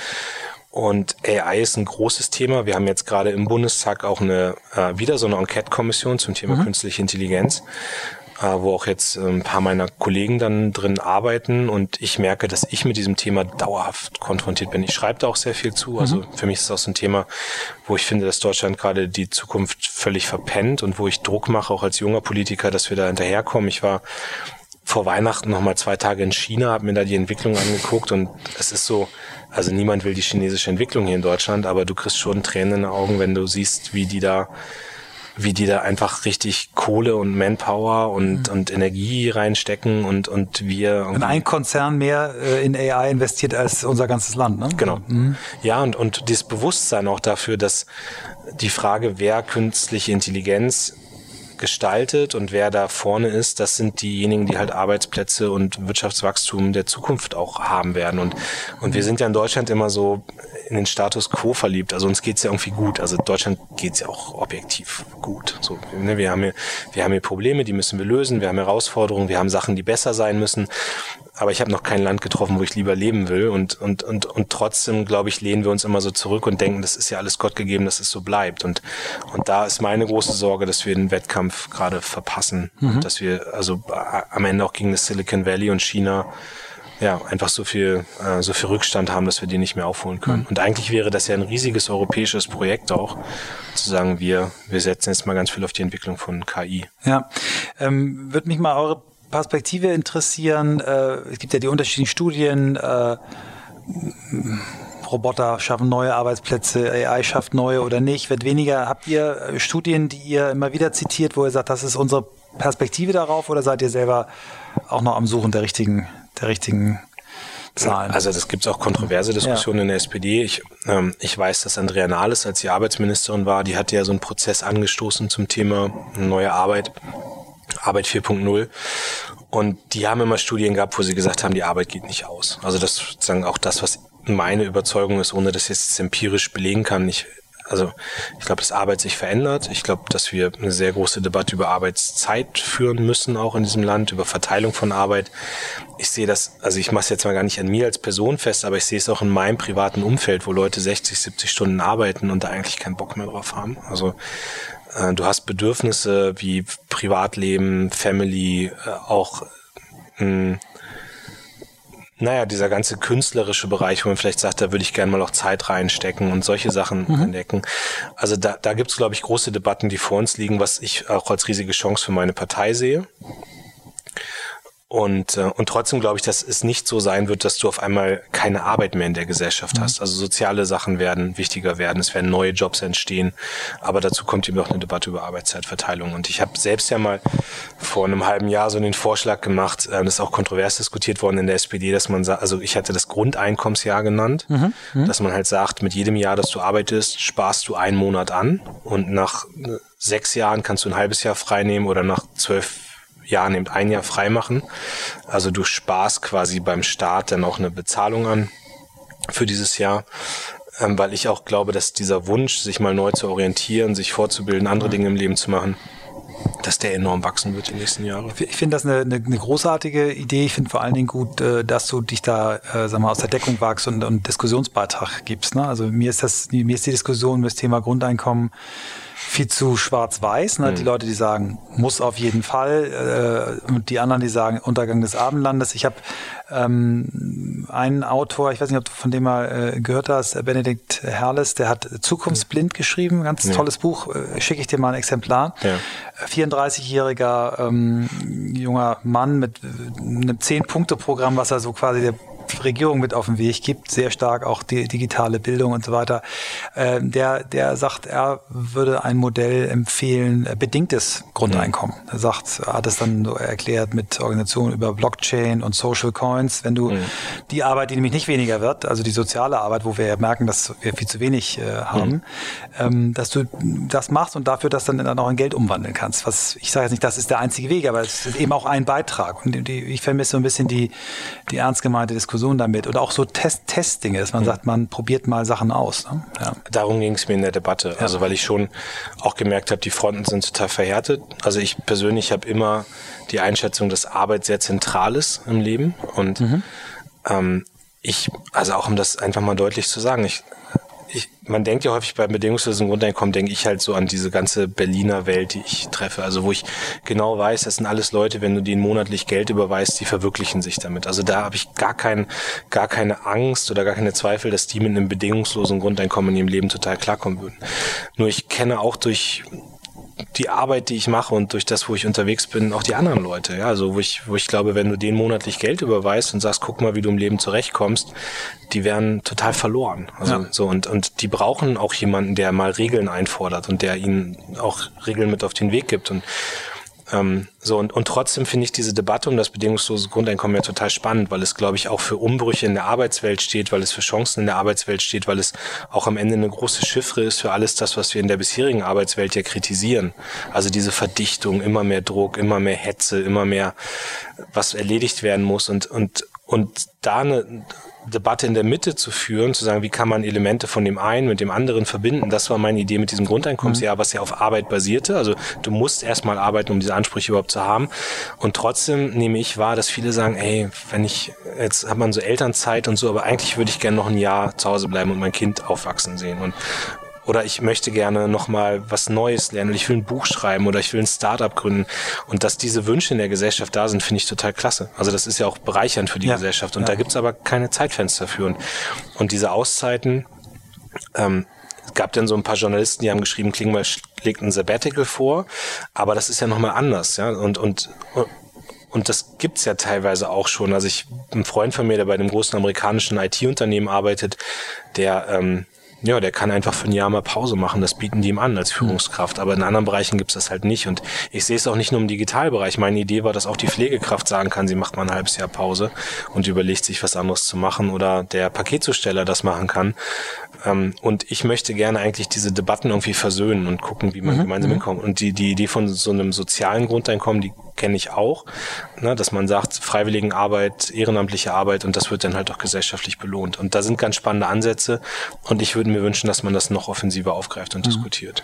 Und AI ist ein großes Thema. Wir haben jetzt gerade im Bundestag auch eine äh, wieder so eine Enquete-Kommission zum Thema mhm. künstliche Intelligenz, wo auch jetzt ein paar meiner Kollegen dann drin arbeiten. Und ich merke, dass ich mit diesem Thema dauerhaft konfrontiert bin. Ich schreibe da auch sehr viel zu. Also mhm. für mich ist das auch so ein Thema, wo ich finde, dass Deutschland gerade die Zukunft völlig verpennt und wo ich Druck mache, auch als junger Politiker, dass wir da hinterherkommen. Ich war vor Weihnachten noch mal zwei Tage in China, habe mir da die Entwicklung angeguckt und es ist so, also niemand will die chinesische Entwicklung hier in Deutschland, aber du kriegst schon Tränen in den Augen, wenn du siehst, wie die da wie die da einfach richtig Kohle und Manpower und, mhm. und Energie reinstecken und, und wir. Wenn ein Konzern mehr äh, in AI investiert als unser ganzes Land, ne? Genau. Mhm. Ja, und, und dieses Bewusstsein auch dafür, dass die Frage, wer künstliche Intelligenz gestaltet und wer da vorne ist, das sind diejenigen, die halt Arbeitsplätze und Wirtschaftswachstum der Zukunft auch haben werden. Und, und wir sind ja in Deutschland immer so in den Status quo verliebt. Also uns geht's ja irgendwie gut. Also Deutschland geht's ja auch objektiv gut. So, ne, wir, haben hier, wir haben hier Probleme, die müssen wir lösen. Wir haben Herausforderungen, wir haben Sachen, die besser sein müssen. Aber ich habe noch kein Land getroffen, wo ich lieber leben will. Und, und, und, und trotzdem, glaube ich, lehnen wir uns immer so zurück und denken, das ist ja alles Gott gegeben, dass es so bleibt. Und, und da ist meine große Sorge, dass wir den Wettkampf gerade verpassen. Mhm. Dass wir also am Ende auch gegen das Silicon Valley und China ja, einfach so viel, äh, so viel Rückstand haben, dass wir die nicht mehr aufholen können. Mhm. Und eigentlich wäre das ja ein riesiges europäisches Projekt auch, zu sagen, wir, wir setzen jetzt mal ganz viel auf die Entwicklung von KI. Ja, ähm, würde mich mal eure Perspektive interessieren. Äh, es gibt ja die unterschiedlichen Studien. Äh, Roboter schaffen neue Arbeitsplätze, AI schafft neue oder nicht, wird weniger. Habt ihr äh, Studien, die ihr immer wieder zitiert, wo ihr sagt, das ist unsere Perspektive darauf oder seid ihr selber auch noch am Suchen der richtigen, der richtigen Zahlen? Also das gibt es auch kontroverse Diskussionen ja. in der SPD. Ich, ähm, ich weiß, dass Andrea Nahles, als sie Arbeitsministerin war, die hatte ja so einen Prozess angestoßen zum Thema neue Arbeit. Arbeit 4.0. Und die haben immer Studien gehabt, wo sie gesagt haben, die Arbeit geht nicht aus. Also das sozusagen auch das, was meine Überzeugung ist, ohne dass ich es empirisch belegen kann. Ich, also ich glaube, dass Arbeit sich verändert. Ich glaube, dass wir eine sehr große Debatte über Arbeitszeit führen müssen, auch in diesem Land, über Verteilung von Arbeit. Ich sehe das, also ich mache es jetzt mal gar nicht an mir als Person fest, aber ich sehe es auch in meinem privaten Umfeld, wo Leute 60, 70 Stunden arbeiten und da eigentlich keinen Bock mehr drauf haben. Also äh, du hast Bedürfnisse wie Privatleben, Family, äh, auch mh, hm, naja, dieser ganze künstlerische Bereich, wo man vielleicht sagt, da würde ich gerne mal auch Zeit reinstecken und solche Sachen mhm. entdecken. Also da, da gibt es, glaube ich, große Debatten, die vor uns liegen, was ich auch als riesige Chance für meine Partei sehe. Und, äh, und trotzdem glaube ich, dass es nicht so sein wird, dass du auf einmal keine Arbeit mehr in der Gesellschaft mhm. hast. Also soziale Sachen werden wichtiger werden, es werden neue Jobs entstehen. Aber dazu kommt eben auch eine Debatte über Arbeitszeitverteilung. Und ich habe selbst ja mal vor einem halben Jahr so den Vorschlag gemacht, äh, das ist auch kontrovers diskutiert worden in der SPD, dass man sagt, also ich hatte das Grundeinkommensjahr genannt, mhm. Mhm. dass man halt sagt, mit jedem Jahr, dass du arbeitest, sparst du einen Monat an und nach äh, sechs Jahren kannst du ein halbes Jahr frei nehmen oder nach zwölf Jahr nimmt ein Jahr frei machen. Also du sparst quasi beim Start dann auch eine Bezahlung an für dieses Jahr ähm, weil ich auch glaube, dass dieser Wunsch, sich mal neu zu orientieren, sich vorzubilden, andere Dinge im Leben zu machen, dass der enorm wachsen wird den nächsten Jahren. Ich finde das eine, eine, eine, großartige Idee. Ich finde vor allen Dingen gut, äh, dass du dich da äh, sag mal, aus der Deckung wagst und, und Diskussionsbeitrag gibst. Ne? Also mir ist das, mir ist die Diskussion über das Thema Grundeinkommen viel zu schwarz-weiß. Ne? Mhm. Die Leute, die sagen, muss auf jeden Fall, äh, und die anderen, die sagen, Untergang des Abendlandes. Ich habe ähm, einen Autor, ich weiß nicht, ob du von dem mal äh, gehört hast, Benedikt Herles, der hat Zukunftsblind geschrieben, ganz ja. tolles Buch, äh, schicke ich dir mal ein Exemplar. Ja. 34-jähriger ähm, junger Mann mit äh, einem Zehn-Punkte-Programm, was er so quasi der Regierung mit auf den Weg gibt, sehr stark auch die digitale Bildung und so weiter, äh, der, der sagt, er würde ein Modell empfehlen, äh, bedingtes Grundeinkommen. Er sagt, er hat es dann so erklärt mit Organisationen über Blockchain und Social Coins, wenn du mhm. die Arbeit, die nämlich nicht weniger wird, also die soziale Arbeit, wo wir ja merken, dass wir viel zu wenig äh, haben, mhm. ähm, dass du das machst und dafür das dann, dann auch in Geld umwandeln kannst. Was ich sage jetzt nicht, das ist der einzige Weg, aber es ist eben auch ein Beitrag. Und die, ich vermisse so ein bisschen die, die ernst gemeinte Diskussion Diskussion damit oder auch so Test Testdinge, dass man mhm. sagt, man probiert mal Sachen aus. Ne? Ja. Darum ging es mir in der Debatte. Also weil ich schon auch gemerkt habe, die Fronten sind total verhärtet. Also ich persönlich habe immer die Einschätzung, dass Arbeit sehr zentral ist im Leben und mhm. ähm, ich, also auch um das einfach mal deutlich zu sagen, ich ich, man denkt ja häufig beim bedingungslosen Grundeinkommen, denke ich halt so an diese ganze Berliner Welt, die ich treffe. Also wo ich genau weiß, das sind alles Leute, wenn du denen monatlich Geld überweist, die verwirklichen sich damit. Also da habe ich gar kein, gar keine Angst oder gar keine Zweifel, dass die mit einem bedingungslosen Grundeinkommen in ihrem Leben total klarkommen würden. Nur ich kenne auch durch die Arbeit, die ich mache und durch das, wo ich unterwegs bin, auch die anderen Leute. Ja, also wo ich, wo ich glaube, wenn du denen monatlich Geld überweist und sagst, guck mal, wie du im Leben zurechtkommst, die werden total verloren. Also ja. so und und die brauchen auch jemanden, der mal Regeln einfordert und der ihnen auch Regeln mit auf den Weg gibt und ähm, so und, und trotzdem finde ich diese Debatte um das bedingungslose Grundeinkommen ja total spannend, weil es, glaube ich, auch für Umbrüche in der Arbeitswelt steht, weil es für Chancen in der Arbeitswelt steht, weil es auch am Ende eine große Chiffre ist für alles das, was wir in der bisherigen Arbeitswelt ja kritisieren. Also diese Verdichtung, immer mehr Druck, immer mehr Hetze, immer mehr, was erledigt werden muss und und und da eine Debatte in der Mitte zu führen, zu sagen, wie kann man Elemente von dem einen mit dem anderen verbinden, das war meine Idee mit diesem Grundeinkommensjahr, mhm. was ja auf Arbeit basierte. Also du musst erstmal arbeiten, um diese Ansprüche überhaupt zu haben. Und trotzdem nehme ich wahr, dass viele sagen, ey, wenn ich, jetzt hat man so Elternzeit und so, aber eigentlich würde ich gerne noch ein Jahr zu Hause bleiben und mein Kind aufwachsen sehen. Und oder ich möchte gerne nochmal was Neues lernen oder ich will ein Buch schreiben oder ich will ein Startup gründen. Und dass diese Wünsche in der Gesellschaft da sind, finde ich total klasse. Also das ist ja auch bereichernd für die ja. Gesellschaft. Und ja. da gibt's aber keine Zeitfenster für. Und, und diese Auszeiten, ähm, es gab dann so ein paar Journalisten, die haben geschrieben, Klingbeil schlägt ein Sabbatical vor, aber das ist ja nochmal anders, ja. Und, und, und das gibt's ja teilweise auch schon. Also ich, ein Freund von mir, der bei einem großen amerikanischen IT-Unternehmen arbeitet, der ähm, ja, der kann einfach für ein Jahr mal Pause machen. Das bieten die ihm an als Führungskraft. Aber in anderen Bereichen gibt's das halt nicht. Und ich sehe es auch nicht nur im Digitalbereich. Meine Idee war, dass auch die Pflegekraft sagen kann, sie macht mal ein halbes Jahr Pause und überlegt sich was anderes zu machen oder der Paketzusteller das machen kann. Ähm, und ich möchte gerne eigentlich diese Debatten irgendwie versöhnen und gucken, wie man mhm. gemeinsam mhm. hinkommt. Und die, die Idee von so einem sozialen Grundeinkommen, die kenne ich auch, ne, dass man sagt, Freiwilligenarbeit, ehrenamtliche Arbeit und das wird dann halt auch gesellschaftlich belohnt. Und da sind ganz spannende Ansätze und ich würde mir wünschen, dass man das noch offensiver aufgreift und mhm. diskutiert.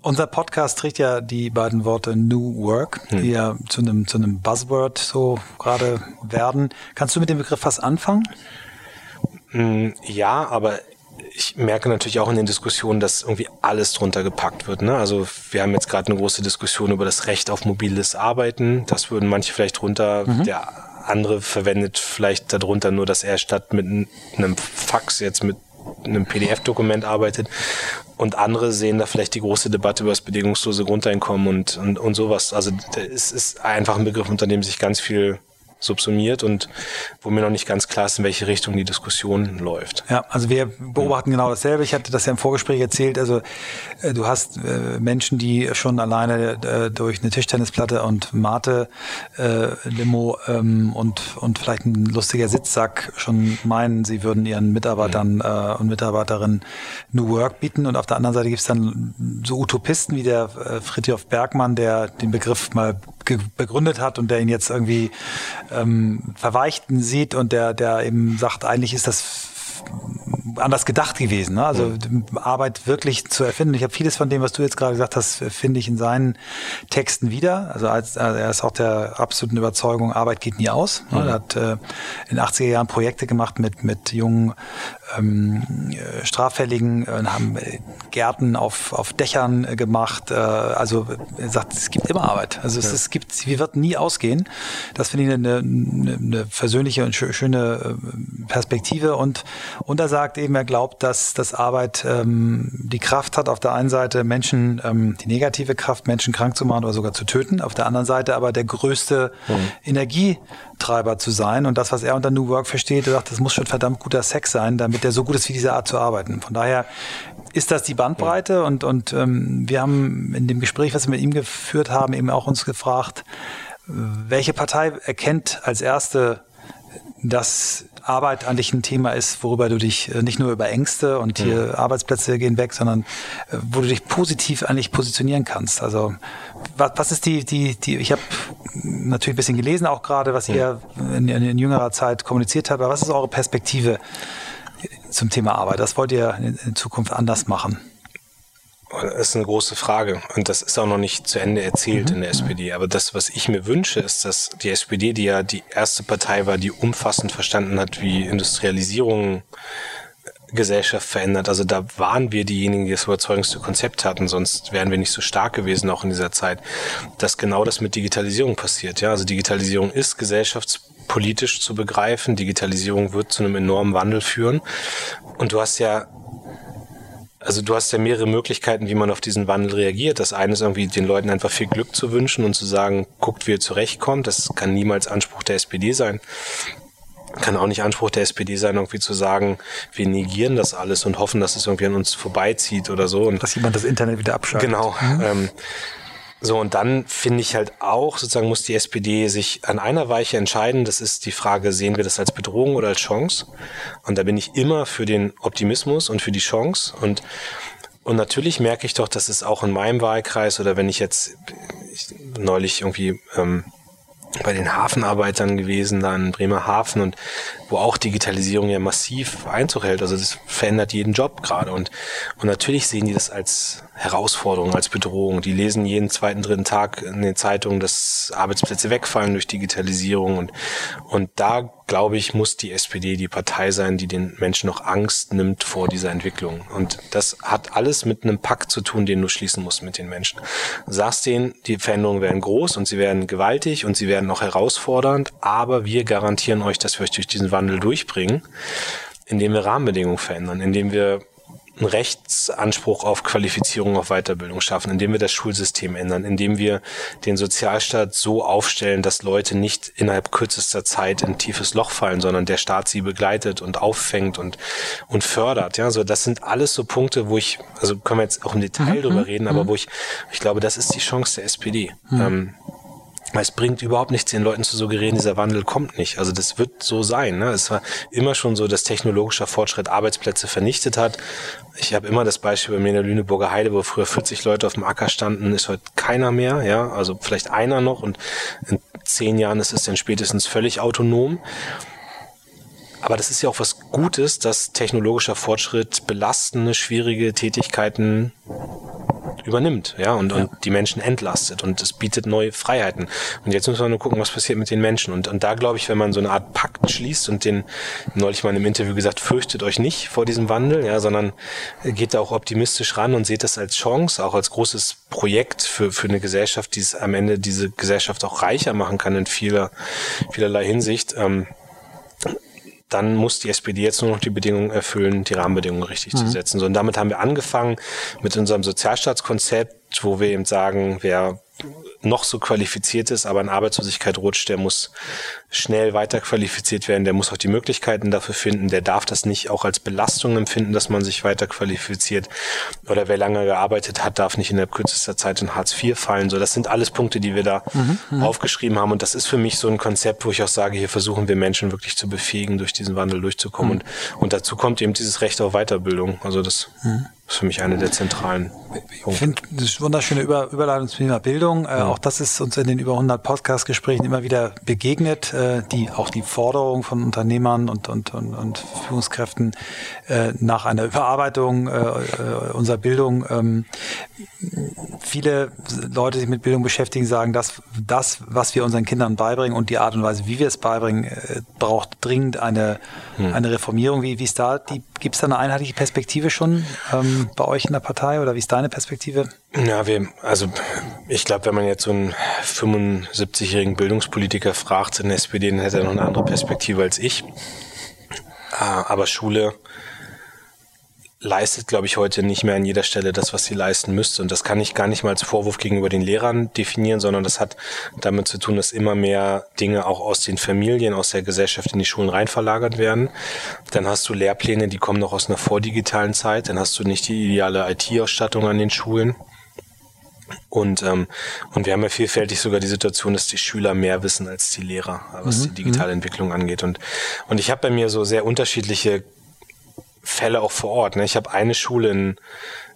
Unser Podcast trägt ja die beiden Worte New Work, die hm. ja zu einem, zu einem Buzzword so gerade werden. Kannst du mit dem Begriff was anfangen? Hm, ja, aber ich merke natürlich auch in den Diskussionen, dass irgendwie alles drunter gepackt wird. Ne? Also wir haben jetzt gerade eine große Diskussion über das Recht auf mobiles Arbeiten. Das würden manche vielleicht drunter, mhm. der andere verwendet vielleicht darunter nur, dass er statt mit einem Fax jetzt mit einem PDF-Dokument arbeitet. Und andere sehen da vielleicht die große Debatte über das bedingungslose Grundeinkommen und, und, und sowas. Also es ist einfach ein Begriff, unter dem sich ganz viel subsumiert und wo mir noch nicht ganz klar ist, in welche Richtung die Diskussion läuft. Ja, also wir beobachten genau dasselbe. Ich hatte das ja im Vorgespräch erzählt. Also äh, du hast äh, Menschen, die schon alleine äh, durch eine Tischtennisplatte und Mate äh, Limo ähm, und und vielleicht ein lustiger Sitzsack schon meinen, sie würden ihren Mitarbeitern mhm. äh, und Mitarbeiterinnen New Work bieten. Und auf der anderen Seite gibt es dann so Utopisten wie der äh, Fritjof Bergmann, der den Begriff mal begründet hat und der ihn jetzt irgendwie ähm, Verweichten sieht und der, der eben sagt, eigentlich ist das anders gedacht gewesen. Ne? Also mhm. Arbeit wirklich zu erfinden. Ich habe vieles von dem, was du jetzt gerade gesagt hast, finde ich in seinen Texten wieder. Also, als, also er ist auch der absoluten Überzeugung, Arbeit geht nie aus. Ne? Mhm. Er hat äh, in den 80er Jahren Projekte gemacht mit, mit jungen ähm, äh, Straffälligen, äh, haben äh, Gärten auf, auf Dächern äh, gemacht. Äh, also er sagt, es gibt immer Arbeit. Also es, ja. es gibt, wir wird nie ausgehen. Das finde ich eine, eine, eine versöhnliche und schöne Perspektive. Und, und er sagt eben, er glaubt, dass, dass Arbeit ähm, die Kraft hat, auf der einen Seite Menschen, ähm, die negative Kraft, Menschen krank zu machen oder sogar zu töten. Auf der anderen Seite aber der größte mhm. Energietreiber zu sein. Und das, was er unter New Work versteht, er sagt, das muss schon verdammt guter Sex sein, damit der so gut ist wie diese Art zu arbeiten. Von daher ist das die Bandbreite ja. und, und ähm, wir haben in dem Gespräch, was wir mit ihm geführt haben, eben auch uns gefragt, welche Partei erkennt als erste, dass Arbeit eigentlich ein Thema ist, worüber du dich äh, nicht nur über Ängste und hier mhm. Arbeitsplätze gehen weg, sondern äh, wo du dich positiv eigentlich positionieren kannst. Also was, was ist die, die, die, ich habe natürlich ein bisschen gelesen auch gerade, was ihr in, in, jüngerer Zeit kommuniziert habt, aber was ist eure Perspektive zum Thema Arbeit? Das wollt ihr in Zukunft anders machen? Das ist eine große Frage und das ist auch noch nicht zu Ende erzählt mhm. in der SPD. Aber das, was ich mir wünsche, ist, dass die SPD, die ja die erste Partei war, die umfassend verstanden hat, wie Industrialisierung Gesellschaft verändert. Also da waren wir diejenigen, die das überzeugendste Konzept hatten, sonst wären wir nicht so stark gewesen, auch in dieser Zeit, dass genau das mit Digitalisierung passiert. Ja, also Digitalisierung ist gesellschaftspolitisch zu begreifen. Digitalisierung wird zu einem enormen Wandel führen. Und du hast ja also du hast ja mehrere Möglichkeiten, wie man auf diesen Wandel reagiert. Das eine ist irgendwie den Leuten einfach viel Glück zu wünschen und zu sagen, guckt, wie ihr zurechtkommt. Das kann niemals Anspruch der SPD sein. Kann auch nicht Anspruch der SPD sein, irgendwie zu sagen, wir negieren das alles und hoffen, dass es irgendwie an uns vorbeizieht oder so. Und dass jemand das Internet wieder abschaltet. Genau. Mhm. Ähm, so, und dann finde ich halt auch, sozusagen muss die SPD sich an einer Weiche entscheiden. Das ist die Frage, sehen wir das als Bedrohung oder als Chance? Und da bin ich immer für den Optimismus und für die Chance. Und, und natürlich merke ich doch, dass es auch in meinem Wahlkreis oder wenn ich jetzt ich, neulich irgendwie ähm, bei den Hafenarbeitern gewesen, da in Bremerhaven und wo auch Digitalisierung ja massiv Einzug hält. Also das verändert jeden Job gerade und, und natürlich sehen die das als Herausforderung, als Bedrohung. Die lesen jeden zweiten, dritten Tag in den Zeitungen, dass Arbeitsplätze wegfallen durch Digitalisierung und, und da glaube ich, muss die SPD die Partei sein, die den Menschen noch Angst nimmt vor dieser Entwicklung. Und das hat alles mit einem Pakt zu tun, den du schließen musst mit den Menschen. Du sagst denen, die Veränderungen werden groß und sie werden gewaltig und sie werden noch herausfordernd, aber wir garantieren euch, dass wir euch durch diesen Wandel durchbringen, indem wir Rahmenbedingungen verändern, indem wir einen Rechtsanspruch auf Qualifizierung, auf Weiterbildung schaffen, indem wir das Schulsystem ändern, indem wir den Sozialstaat so aufstellen, dass Leute nicht innerhalb kürzester Zeit in ein tiefes Loch fallen, sondern der Staat sie begleitet und auffängt und, und fördert. Ja, so das sind alles so Punkte, wo ich, also können wir jetzt auch im Detail mhm. drüber reden, aber mhm. wo ich, ich glaube, das ist die Chance der SPD. Mhm. Ähm, es bringt überhaupt nichts, den Leuten zu suggerieren, dieser Wandel kommt nicht. Also das wird so sein. Ne? Es war immer schon so, dass technologischer Fortschritt Arbeitsplätze vernichtet hat. Ich habe immer das Beispiel bei mir in der Lüneburger Heide, wo früher 40 Leute auf dem Acker standen, ist heute keiner mehr. Ja, Also vielleicht einer noch und in zehn Jahren ist es dann spätestens völlig autonom. Aber das ist ja auch was Gutes, dass technologischer Fortschritt belastende, schwierige Tätigkeiten übernimmt, ja, und, ja. und die Menschen entlastet und es bietet neue Freiheiten. Und jetzt müssen wir nur gucken, was passiert mit den Menschen. Und, und da glaube ich, wenn man so eine Art Pakt schließt und den neulich mal in einem Interview gesagt, fürchtet euch nicht vor diesem Wandel, ja, sondern geht da auch optimistisch ran und seht das als Chance, auch als großes Projekt für, für eine Gesellschaft, die es am Ende diese Gesellschaft auch reicher machen kann in vieler, vielerlei Hinsicht. Ähm, dann muss die SPD jetzt nur noch die Bedingungen erfüllen, die Rahmenbedingungen richtig mhm. zu setzen. So, und damit haben wir angefangen mit unserem Sozialstaatskonzept, wo wir eben sagen, wer noch so qualifiziert ist, aber in Arbeitslosigkeit rutscht, der muss schnell weiterqualifiziert werden, der muss auch die Möglichkeiten dafür finden, der darf das nicht auch als Belastung empfinden, dass man sich weiterqualifiziert. Oder wer lange gearbeitet hat, darf nicht in der kürzester Zeit in Hartz IV fallen. So, das sind alles Punkte, die wir da mhm, mhm, aufgeschrieben haben. Und das ist für mich so ein Konzept, wo ich auch sage, hier versuchen wir Menschen wirklich zu befähigen, durch diesen Wandel durchzukommen. Mhm. Und, und dazu kommt eben dieses Recht auf Weiterbildung. Also das mhm. ist für mich eine der zentralen Punkte. Ich finde, das ist wunderschöne Über Überleitung zum Thema Bildung. Äh, auch das ist uns in den über 100 Podcast-Gesprächen immer wieder begegnet, äh, die, auch die Forderung von Unternehmern und, und, und, und Führungskräften äh, nach einer Überarbeitung äh, unserer Bildung. Ähm, viele Leute, die sich mit Bildung beschäftigen, sagen, dass das, was wir unseren Kindern beibringen und die Art und Weise, wie wir es beibringen, braucht dringend eine, hm. eine Reformierung. Wie, wie ist da gibt es da eine einheitliche Perspektive schon ähm, bei euch in der Partei oder wie ist deine Perspektive? Ja, wir, also ich glaube, wenn man jetzt so einen 75-jährigen Bildungspolitiker fragt in der SPD, dann hätte er noch eine andere Perspektive als ich. Ah, aber Schule leistet, glaube ich, heute nicht mehr an jeder Stelle das, was sie leisten müsste. Und das kann ich gar nicht mal als Vorwurf gegenüber den Lehrern definieren, sondern das hat damit zu tun, dass immer mehr Dinge auch aus den Familien, aus der Gesellschaft in die Schulen rein verlagert werden. Dann hast du Lehrpläne, die kommen noch aus einer vordigitalen Zeit. Dann hast du nicht die ideale IT-Ausstattung an den Schulen. Und, ähm, und wir haben ja vielfältig sogar die Situation, dass die Schüler mehr wissen als die Lehrer, was mhm. die digitale mhm. Entwicklung angeht. Und, und ich habe bei mir so sehr unterschiedliche Fälle auch vor Ort. Ne? Ich habe eine Schule in,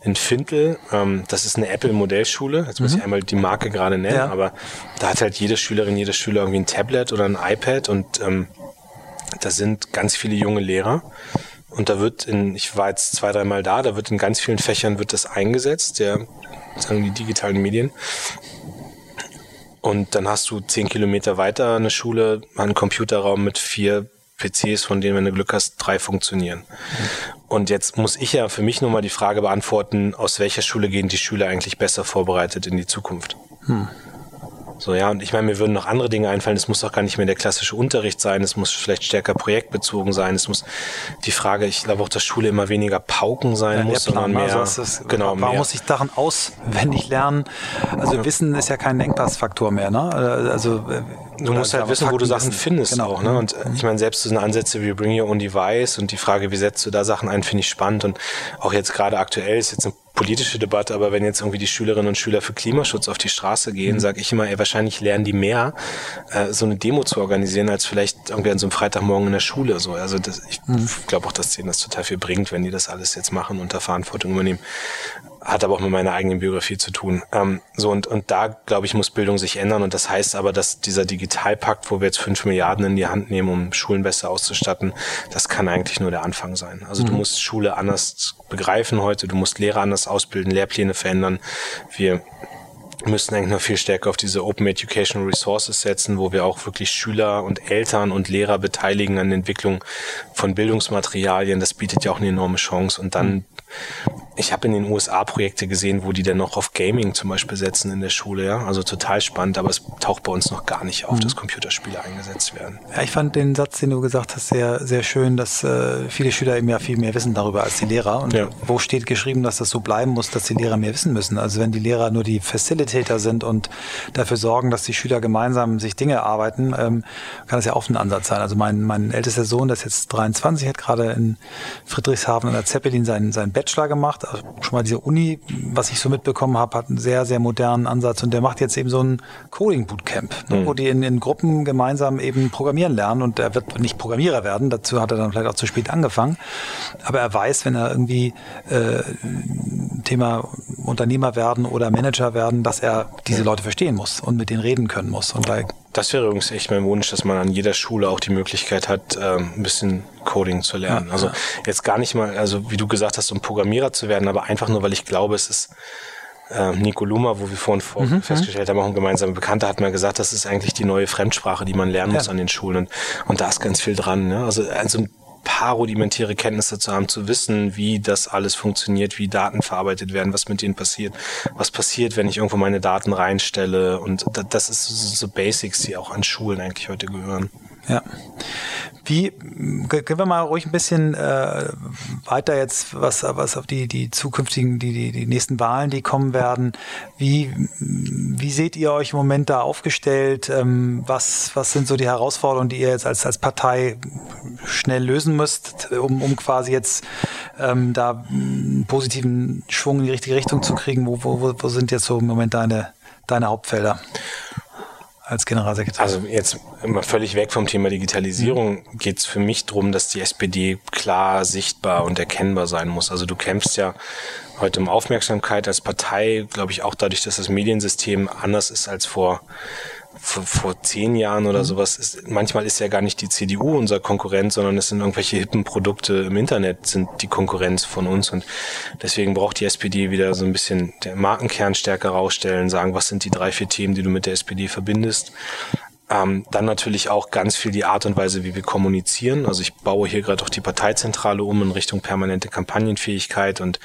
in Fintel, ähm, das ist eine Apple-Modellschule. Jetzt muss mhm. ich einmal die Marke gerade nennen, ja. aber da hat halt jede Schülerin, jeder Schüler irgendwie ein Tablet oder ein iPad und ähm, da sind ganz viele junge Lehrer. Und da wird in, ich war jetzt zwei, dreimal da, da wird in ganz vielen Fächern wird das eingesetzt, der, sagen die digitalen Medien. Und dann hast du zehn Kilometer weiter eine Schule, einen Computerraum mit vier PCs, von denen, wenn du Glück hast, drei funktionieren. Und jetzt muss ich ja für mich nur mal die Frage beantworten, aus welcher Schule gehen die Schüler eigentlich besser vorbereitet in die Zukunft? Hm. So, ja, und ich meine, mir würden noch andere Dinge einfallen. Es muss auch gar nicht mehr der klassische Unterricht sein. Es muss vielleicht stärker projektbezogen sein. Es muss die Frage, ich glaube auch, dass Schule immer weniger Pauken sein ja, muss, sondern mehr. Also ist, genau, warum mehr. muss ich daran auswendig lernen? Also ja. Wissen ist ja kein Engpassfaktor mehr, ne? Also äh, du musst halt wissen, wo du Sachen findest genau. auch, ne? Und mhm. ich meine, selbst so eine Ansätze wie Bring Your Own Device und die Frage, wie setzt du da Sachen ein, finde ich spannend. Und auch jetzt gerade aktuell ist jetzt eine politische Debatte, aber wenn jetzt irgendwie die Schülerinnen und Schüler für Klimaschutz auf die Straße gehen, mhm. sage ich immer, ey, wahrscheinlich lernen die mehr, äh, so eine Demo zu organisieren, als vielleicht irgendwie an so einem Freitagmorgen in der Schule. So. Also das, ich mhm. glaube auch, dass denen das total viel bringt, wenn die das alles jetzt machen und da Verantwortung übernehmen. Hat aber auch mit meiner eigenen Biografie zu tun. Ähm, so und, und da, glaube ich, muss Bildung sich ändern. Und das heißt aber, dass dieser Digitalpakt, wo wir jetzt fünf Milliarden in die Hand nehmen, um Schulen besser auszustatten, das kann eigentlich nur der Anfang sein. Also mhm. du musst Schule anders begreifen heute, du musst Lehrer anders ausbilden, Lehrpläne verändern. Wir müssten eigentlich noch viel stärker auf diese Open Educational Resources setzen, wo wir auch wirklich Schüler und Eltern und Lehrer beteiligen an der Entwicklung von Bildungsmaterialien. Das bietet ja auch eine enorme Chance. Und dann mhm ich habe in den USA Projekte gesehen, wo die dann noch auf Gaming zum Beispiel setzen in der Schule, ja. Also total spannend, aber es taucht bei uns noch gar nicht auf, mhm. dass Computerspiele eingesetzt werden. Ja, ich fand den Satz, den du gesagt hast, sehr, sehr schön, dass äh, viele Schüler eben ja viel mehr wissen darüber als die Lehrer. Und ja. wo steht geschrieben, dass das so bleiben muss, dass die Lehrer mehr wissen müssen? Also wenn die Lehrer nur die Facilitator sind und dafür sorgen, dass die Schüler gemeinsam sich Dinge erarbeiten, ähm, kann das ja auch ein Ansatz sein. Also mein, mein ältester Sohn, der ist jetzt 23, hat gerade in Friedrichshafen an der Zeppelin seinen, seinen Bachelor gemacht. Also schon mal diese Uni, was ich so mitbekommen habe, hat einen sehr, sehr modernen Ansatz. Und der macht jetzt eben so ein Coding Bootcamp, ne, mhm. wo die in, in Gruppen gemeinsam eben programmieren lernen. Und er wird nicht Programmierer werden, dazu hat er dann vielleicht auch zu spät angefangen, aber er weiß, wenn er irgendwie äh, Thema Unternehmer werden oder Manager werden, dass er diese Leute verstehen muss und mit denen reden können muss. Und da das wäre übrigens echt mein Wunsch, dass man an jeder Schule auch die Möglichkeit hat, ähm, ein bisschen Coding zu lernen. Also jetzt gar nicht mal, also wie du gesagt hast, um Programmierer zu werden, aber einfach nur, weil ich glaube, es ist äh, Nico Luma, wo wir vorhin vor mhm, festgestellt haben, auch ein gemeinsamer Bekannter hat mal gesagt, das ist eigentlich die neue Fremdsprache, die man lernen ja. muss an den Schulen. Und, und da ist ganz viel dran. Ne? Also, also ein paar rudimentäre Kenntnisse zu haben, zu wissen, wie das alles funktioniert, wie Daten verarbeitet werden, was mit denen passiert, was passiert, wenn ich irgendwo meine Daten reinstelle. Und das ist so Basics, die auch an Schulen eigentlich heute gehören. Ja. Wie können wir mal ruhig ein bisschen äh, weiter jetzt, was, was auf die, die zukünftigen, die, die, die nächsten Wahlen, die kommen werden. Wie, wie seht ihr euch im Moment da aufgestellt? Ähm, was, was sind so die Herausforderungen, die ihr jetzt als, als Partei schnell lösen müsst, um, um quasi jetzt ähm, da einen positiven Schwung in die richtige Richtung zu kriegen? Wo, wo, wo sind jetzt so im Moment deine, deine Hauptfelder? Als Generalsekretär? Also jetzt immer völlig weg vom Thema Digitalisierung mhm. geht es für mich darum, dass die SPD klar sichtbar und erkennbar sein muss. Also du kämpfst ja heute um Aufmerksamkeit als Partei, glaube ich, auch dadurch, dass das Mediensystem anders ist als vor vor, vor zehn Jahren oder mhm. sowas ist, manchmal ist ja gar nicht die CDU unser Konkurrent, sondern es sind irgendwelche hippen Produkte im Internet sind die Konkurrenz von uns und deswegen braucht die SPD wieder so ein bisschen der Markenkern stärker rausstellen, sagen, was sind die drei, vier Themen, die du mit der SPD verbindest. Ähm, dann natürlich auch ganz viel die Art und Weise, wie wir kommunizieren. Also ich baue hier gerade auch die Parteizentrale um in Richtung permanente Kampagnenfähigkeit und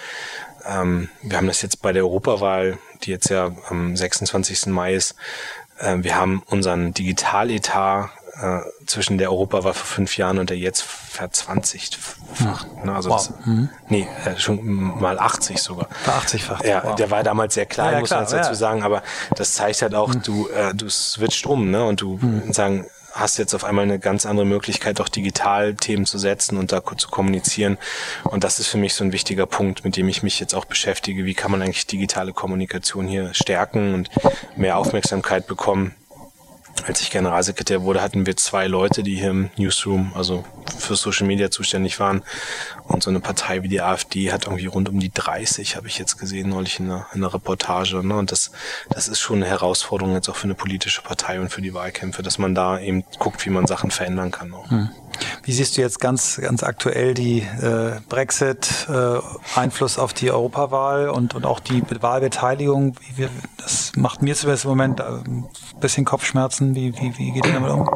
ähm, wir haben das jetzt bei der Europawahl, die jetzt ja am 26. Mai ist, äh, wir haben unseren Digitaletat äh, zwischen der Europawahl vor fünf Jahren und der jetzt verzwanzigfacht. Ne? Also wow. das, mhm. nee, äh, schon mal 80 sogar. Ver Ja, wow. der war damals sehr klein, ja, ja, muss man dazu ja. sagen, aber das zeigt halt auch, mhm. du, äh, du switcht um, ne? Und du mhm. sagen, hast jetzt auf einmal eine ganz andere Möglichkeit, auch digital Themen zu setzen und da zu kommunizieren. Und das ist für mich so ein wichtiger Punkt, mit dem ich mich jetzt auch beschäftige. Wie kann man eigentlich digitale Kommunikation hier stärken und mehr Aufmerksamkeit bekommen? Als ich Generalsekretär wurde, hatten wir zwei Leute, die hier im Newsroom, also für Social Media zuständig waren. Und so eine Partei wie die AfD hat irgendwie rund um die 30, habe ich jetzt gesehen, neulich in einer, in einer Reportage. Ne? Und das, das ist schon eine Herausforderung jetzt auch für eine politische Partei und für die Wahlkämpfe, dass man da eben guckt, wie man Sachen verändern kann. Auch. Hm. Wie siehst du jetzt ganz, ganz aktuell die äh, Brexit, äh, auf die Europawahl und, und auch die Wahlbeteiligung? Wir, das macht mir zumindest im Moment ein äh, bisschen Kopfschmerzen. Wie, wie, wie geht ihr damit um?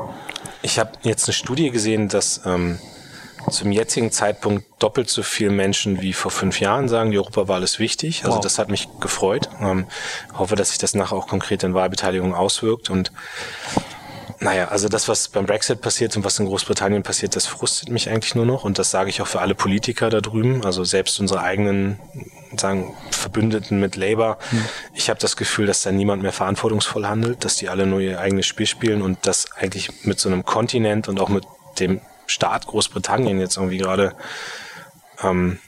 Ich habe jetzt eine Studie gesehen, dass ähm, zum jetzigen Zeitpunkt doppelt so viele Menschen wie vor fünf Jahren sagen, die Europawahl ist wichtig. Also wow. das hat mich gefreut. Ähm, hoffe, dass sich das nachher auch konkret in Wahlbeteiligung auswirkt und naja, also das, was beim Brexit passiert und was in Großbritannien passiert, das frustet mich eigentlich nur noch. Und das sage ich auch für alle Politiker da drüben, also selbst unsere eigenen sagen, Verbündeten mit Labour. Hm. Ich habe das Gefühl, dass da niemand mehr verantwortungsvoll handelt, dass die alle nur ihr eigenes Spiel spielen und dass eigentlich mit so einem Kontinent und auch mit dem Staat Großbritannien jetzt irgendwie gerade ähm,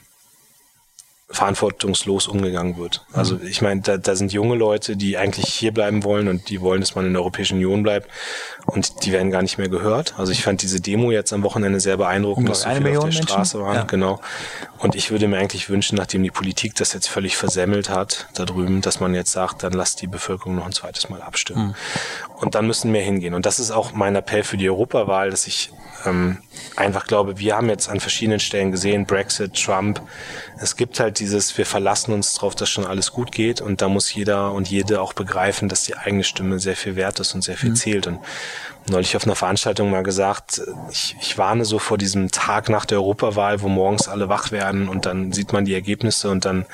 verantwortungslos umgegangen wird. Also ich meine, da, da sind junge Leute, die eigentlich hier bleiben wollen und die wollen, dass man in der Europäischen Union bleibt und die werden gar nicht mehr gehört. Also ich fand diese Demo jetzt am Wochenende sehr beeindruckend, dass so viele auf der Straße waren. Ja. Genau. Und ich würde mir eigentlich wünschen, nachdem die Politik das jetzt völlig versemmelt hat, da drüben, dass man jetzt sagt, dann lasst die Bevölkerung noch ein zweites Mal abstimmen. Mhm. Und dann müssen wir hingehen. Und das ist auch mein Appell für die Europawahl, dass ich ähm, einfach glaube, wir haben jetzt an verschiedenen Stellen gesehen, Brexit, Trump, es gibt halt dieses, wir verlassen uns darauf, dass schon alles gut geht und da muss jeder und jede auch begreifen, dass die eigene Stimme sehr viel wert ist und sehr viel mhm. zählt. Und neulich auf einer Veranstaltung mal gesagt, ich, ich warne so vor diesem Tag nach der Europawahl, wo morgens alle wach werden und dann sieht man die Ergebnisse und dann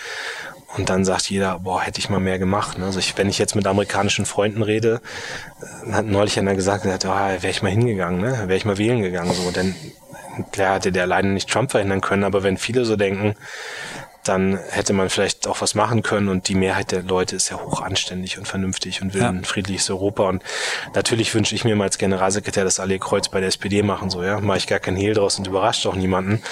und dann sagt jeder, boah, hätte ich mal mehr gemacht. Ne? Also ich, wenn ich jetzt mit amerikanischen Freunden rede, hat neulich einer gesagt, oh, wäre ich mal hingegangen, ne? wäre ich mal wählen gegangen. So, denn klar hätte der alleine nicht Trump verhindern können, aber wenn viele so denken, dann hätte man vielleicht auch was machen können und die Mehrheit der Leute ist ja hoch anständig und vernünftig und will ja. ein friedliches Europa und natürlich wünsche ich mir mal als Generalsekretär, dass alle Kreuz bei der SPD machen, so, ja, mache ich gar kein Hehl draus und überrascht auch niemanden,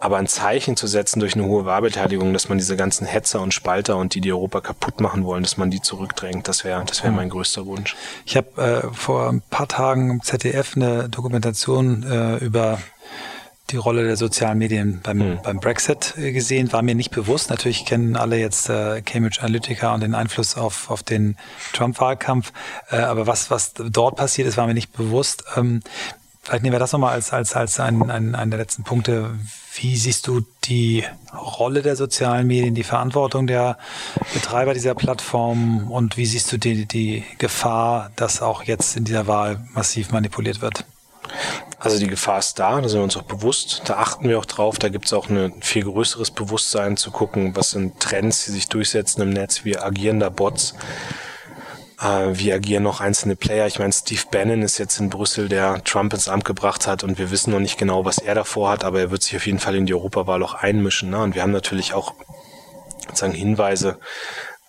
aber ein Zeichen zu setzen durch eine hohe Wahlbeteiligung, dass man diese ganzen Hetzer und Spalter und die, die Europa kaputt machen wollen, dass man die zurückdrängt, das wäre das wäre mein größter Wunsch. Ich habe äh, vor ein paar Tagen im ZDF eine Dokumentation äh, über die Rolle der sozialen Medien beim, mhm. beim Brexit äh, gesehen, war mir nicht bewusst. Natürlich kennen alle jetzt äh, Cambridge Analytica und den Einfluss auf, auf den Trump-Wahlkampf. Äh, aber was, was dort passiert ist, war mir nicht bewusst. Ähm, vielleicht nehmen wir das nochmal als, als, als einen, einen, einen der letzten Punkte. Wie siehst du die Rolle der sozialen Medien, die Verantwortung der Betreiber dieser Plattform und wie siehst du die, die Gefahr, dass auch jetzt in dieser Wahl massiv manipuliert wird? Also die Gefahr ist da, da sind wir uns auch bewusst, da achten wir auch drauf, da gibt es auch ein viel größeres Bewusstsein zu gucken, was sind Trends, die sich durchsetzen im Netz, wie agieren da Bots, äh, wie agieren noch einzelne Player. Ich meine, Steve Bannon ist jetzt in Brüssel, der Trump ins Amt gebracht hat und wir wissen noch nicht genau, was er davor hat, aber er wird sich auf jeden Fall in die Europawahl auch einmischen. Ne? Und wir haben natürlich auch sozusagen Hinweise,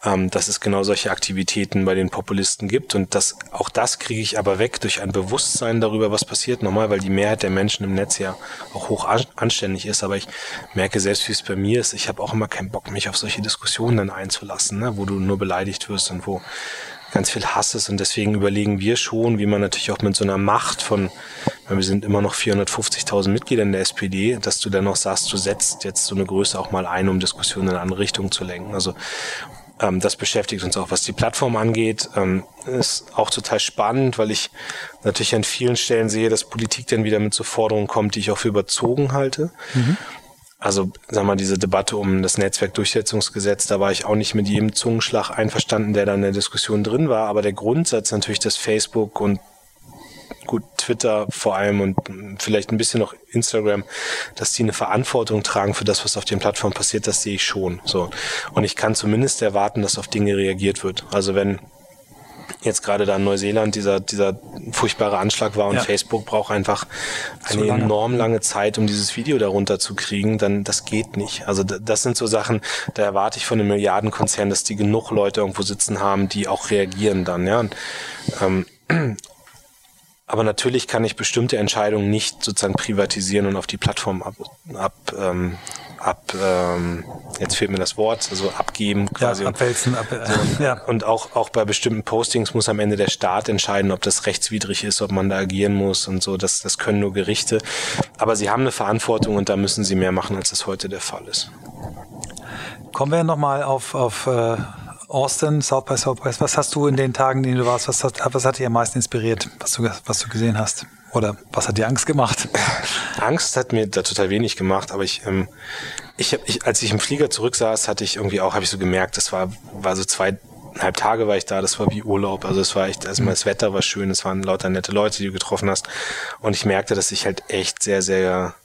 ähm, dass es genau solche Aktivitäten bei den Populisten gibt. Und das, auch das kriege ich aber weg durch ein Bewusstsein darüber, was passiert. Normal, weil die Mehrheit der Menschen im Netz ja auch hoch anständig ist. Aber ich merke selbst, wie es bei mir ist, ich habe auch immer keinen Bock, mich auf solche Diskussionen dann einzulassen, ne? wo du nur beleidigt wirst und wo ganz viel Hass ist und deswegen überlegen wir schon, wie man natürlich auch mit so einer Macht von, weil wir sind immer noch 450.000 Mitglieder in der SPD, dass du dann noch sagst, du setzt jetzt so eine Größe auch mal ein, um Diskussionen in eine andere Richtung zu lenken. Also ähm, das beschäftigt uns auch. Was die Plattform angeht, ähm, ist auch total spannend, weil ich natürlich an vielen Stellen sehe, dass Politik dann wieder mit so Forderungen kommt, die ich auch für überzogen halte. Mhm also sag mal, diese Debatte um das Netzwerkdurchsetzungsgesetz, da war ich auch nicht mit jedem Zungenschlag einverstanden, der da in der Diskussion drin war. Aber der Grundsatz natürlich, dass Facebook und gut Twitter vor allem und vielleicht ein bisschen noch Instagram, dass die eine Verantwortung tragen für das, was auf den Plattformen passiert, das sehe ich schon. So und ich kann zumindest erwarten, dass auf Dinge reagiert wird. Also wenn jetzt gerade da in Neuseeland dieser, dieser furchtbare Anschlag war und ja. Facebook braucht einfach eine lange. enorm lange Zeit, um dieses Video darunter zu kriegen, dann das geht nicht. Also das sind so Sachen, da erwarte ich von einem Milliardenkonzern, dass die genug Leute irgendwo sitzen haben, die auch reagieren dann, ja. Und, ähm, aber natürlich kann ich bestimmte Entscheidungen nicht sozusagen privatisieren und auf die Plattform ab, ab ähm, ab, ähm, jetzt fehlt mir das Wort, also abgeben quasi. Ja, abwälzen. Ab, äh, so. ja. Und auch, auch bei bestimmten Postings muss am Ende der Staat entscheiden, ob das rechtswidrig ist, ob man da agieren muss und so. Das, das können nur Gerichte. Aber sie haben eine Verantwortung und da müssen sie mehr machen, als das heute der Fall ist. Kommen wir nochmal auf, auf äh, Austin, South by Southwest. Was hast du in den Tagen, in denen du warst, was hat, was hat dich am meisten inspiriert, was du, was du gesehen hast? Oder was hat dir Angst gemacht? Angst hat mir da total wenig gemacht, aber ich, ähm, ich, hab, ich, als ich im Flieger zurücksaß, hatte ich irgendwie auch, habe ich so gemerkt, das war, war so zweieinhalb Tage war ich da, das war wie Urlaub. Also es war echt, also das Wetter war schön, es waren lauter nette Leute, die du getroffen hast. Und ich merkte, dass ich halt echt sehr, sehr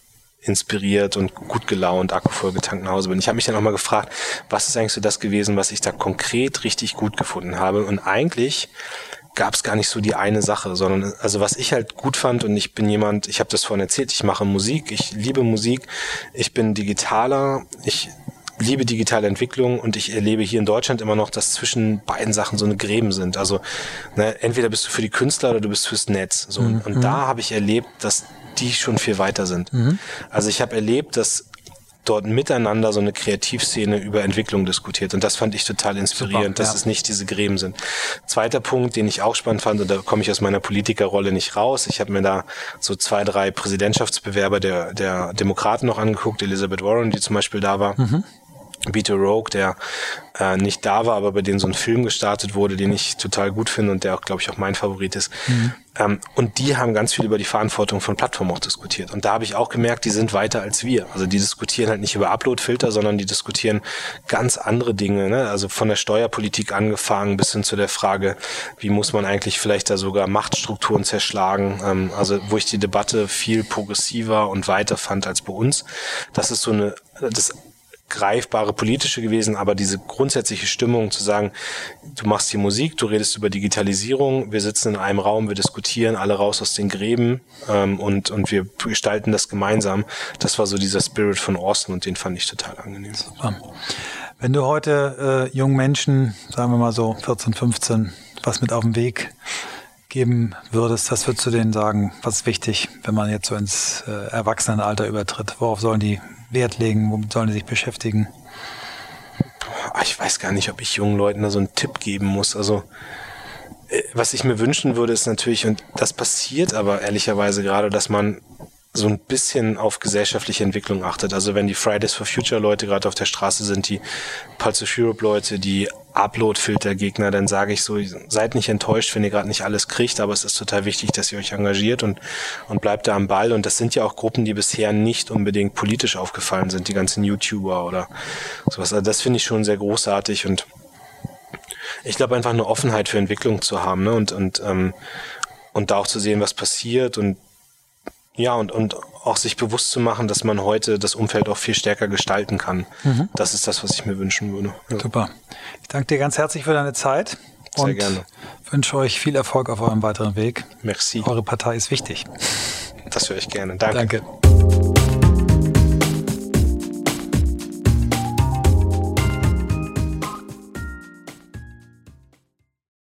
inspiriert und gut gelaunt, akkuvoll getankt nach Hause bin. Ich habe mich dann auch mal gefragt, was ist eigentlich so das gewesen, was ich da konkret richtig gut gefunden habe. Und eigentlich gab es gar nicht so die eine Sache, sondern also was ich halt gut fand und ich bin jemand, ich habe das vorhin erzählt, ich mache Musik, ich liebe Musik, ich bin digitaler, ich liebe digitale Entwicklung und ich erlebe hier in Deutschland immer noch, dass zwischen beiden Sachen so eine Gräben sind. Also ne, entweder bist du für die Künstler oder du bist fürs Netz. So. Mhm. Und da habe ich erlebt, dass die schon viel weiter sind. Mhm. Also ich habe erlebt, dass dort miteinander so eine Kreativszene über Entwicklung diskutiert. Und das fand ich total inspirierend, Super, dass ja. es nicht diese Gräben sind. Zweiter Punkt, den ich auch spannend fand, und da komme ich aus meiner Politikerrolle nicht raus. Ich habe mir da so zwei, drei Präsidentschaftsbewerber der, der Demokraten noch angeguckt, Elizabeth Warren, die zum Beispiel da war. Mhm. Beat Rogue, der äh, nicht da war, aber bei dem so ein Film gestartet wurde, den ich total gut finde und der auch, glaube ich, auch mein Favorit ist. Mhm. Ähm, und die haben ganz viel über die Verantwortung von Plattformen auch diskutiert. Und da habe ich auch gemerkt, die sind weiter als wir. Also die diskutieren halt nicht über Upload-Filter, sondern die diskutieren ganz andere Dinge. Ne? Also von der Steuerpolitik angefangen bis hin zu der Frage, wie muss man eigentlich vielleicht da sogar Machtstrukturen zerschlagen. Ähm, also wo ich die Debatte viel progressiver und weiter fand als bei uns. Das ist so eine, das greifbare politische gewesen, aber diese grundsätzliche Stimmung zu sagen, du machst hier Musik, du redest über Digitalisierung, wir sitzen in einem Raum, wir diskutieren alle raus aus den Gräben ähm, und, und wir gestalten das gemeinsam. Das war so dieser Spirit von Austin und den fand ich total angenehm. Super. Wenn du heute äh, jungen Menschen, sagen wir mal so 14, 15, was mit auf den Weg geben würdest, was würdest du denen sagen? Was ist wichtig, wenn man jetzt so ins äh, Erwachsenenalter übertritt? Worauf sollen die Wert legen? Womit sollen die sich beschäftigen? Ich weiß gar nicht, ob ich jungen Leuten da so einen Tipp geben muss. Also, äh, was ich mir wünschen würde, ist natürlich, und das passiert aber ehrlicherweise gerade, dass man so ein bisschen auf gesellschaftliche Entwicklung achtet. Also wenn die Fridays for Future Leute gerade auf der Straße sind, die Pulse of Europe Leute, die Upload-Filter-Gegner, dann sage ich so, seid nicht enttäuscht, wenn ihr gerade nicht alles kriegt, aber es ist total wichtig, dass ihr euch engagiert und, und bleibt da am Ball. Und das sind ja auch Gruppen, die bisher nicht unbedingt politisch aufgefallen sind, die ganzen YouTuber oder sowas. Also das finde ich schon sehr großartig und ich glaube einfach eine Offenheit für Entwicklung zu haben ne? und, und, ähm, und da auch zu sehen, was passiert und ja, und, und auch sich bewusst zu machen, dass man heute das Umfeld auch viel stärker gestalten kann. Mhm. Das ist das, was ich mir wünschen würde. Ja. Super. Ich danke dir ganz herzlich für deine Zeit. Sehr und gerne. wünsche euch viel Erfolg auf eurem weiteren Weg. Merci. Eure Partei ist wichtig. Das höre ich gerne. Danke. Danke.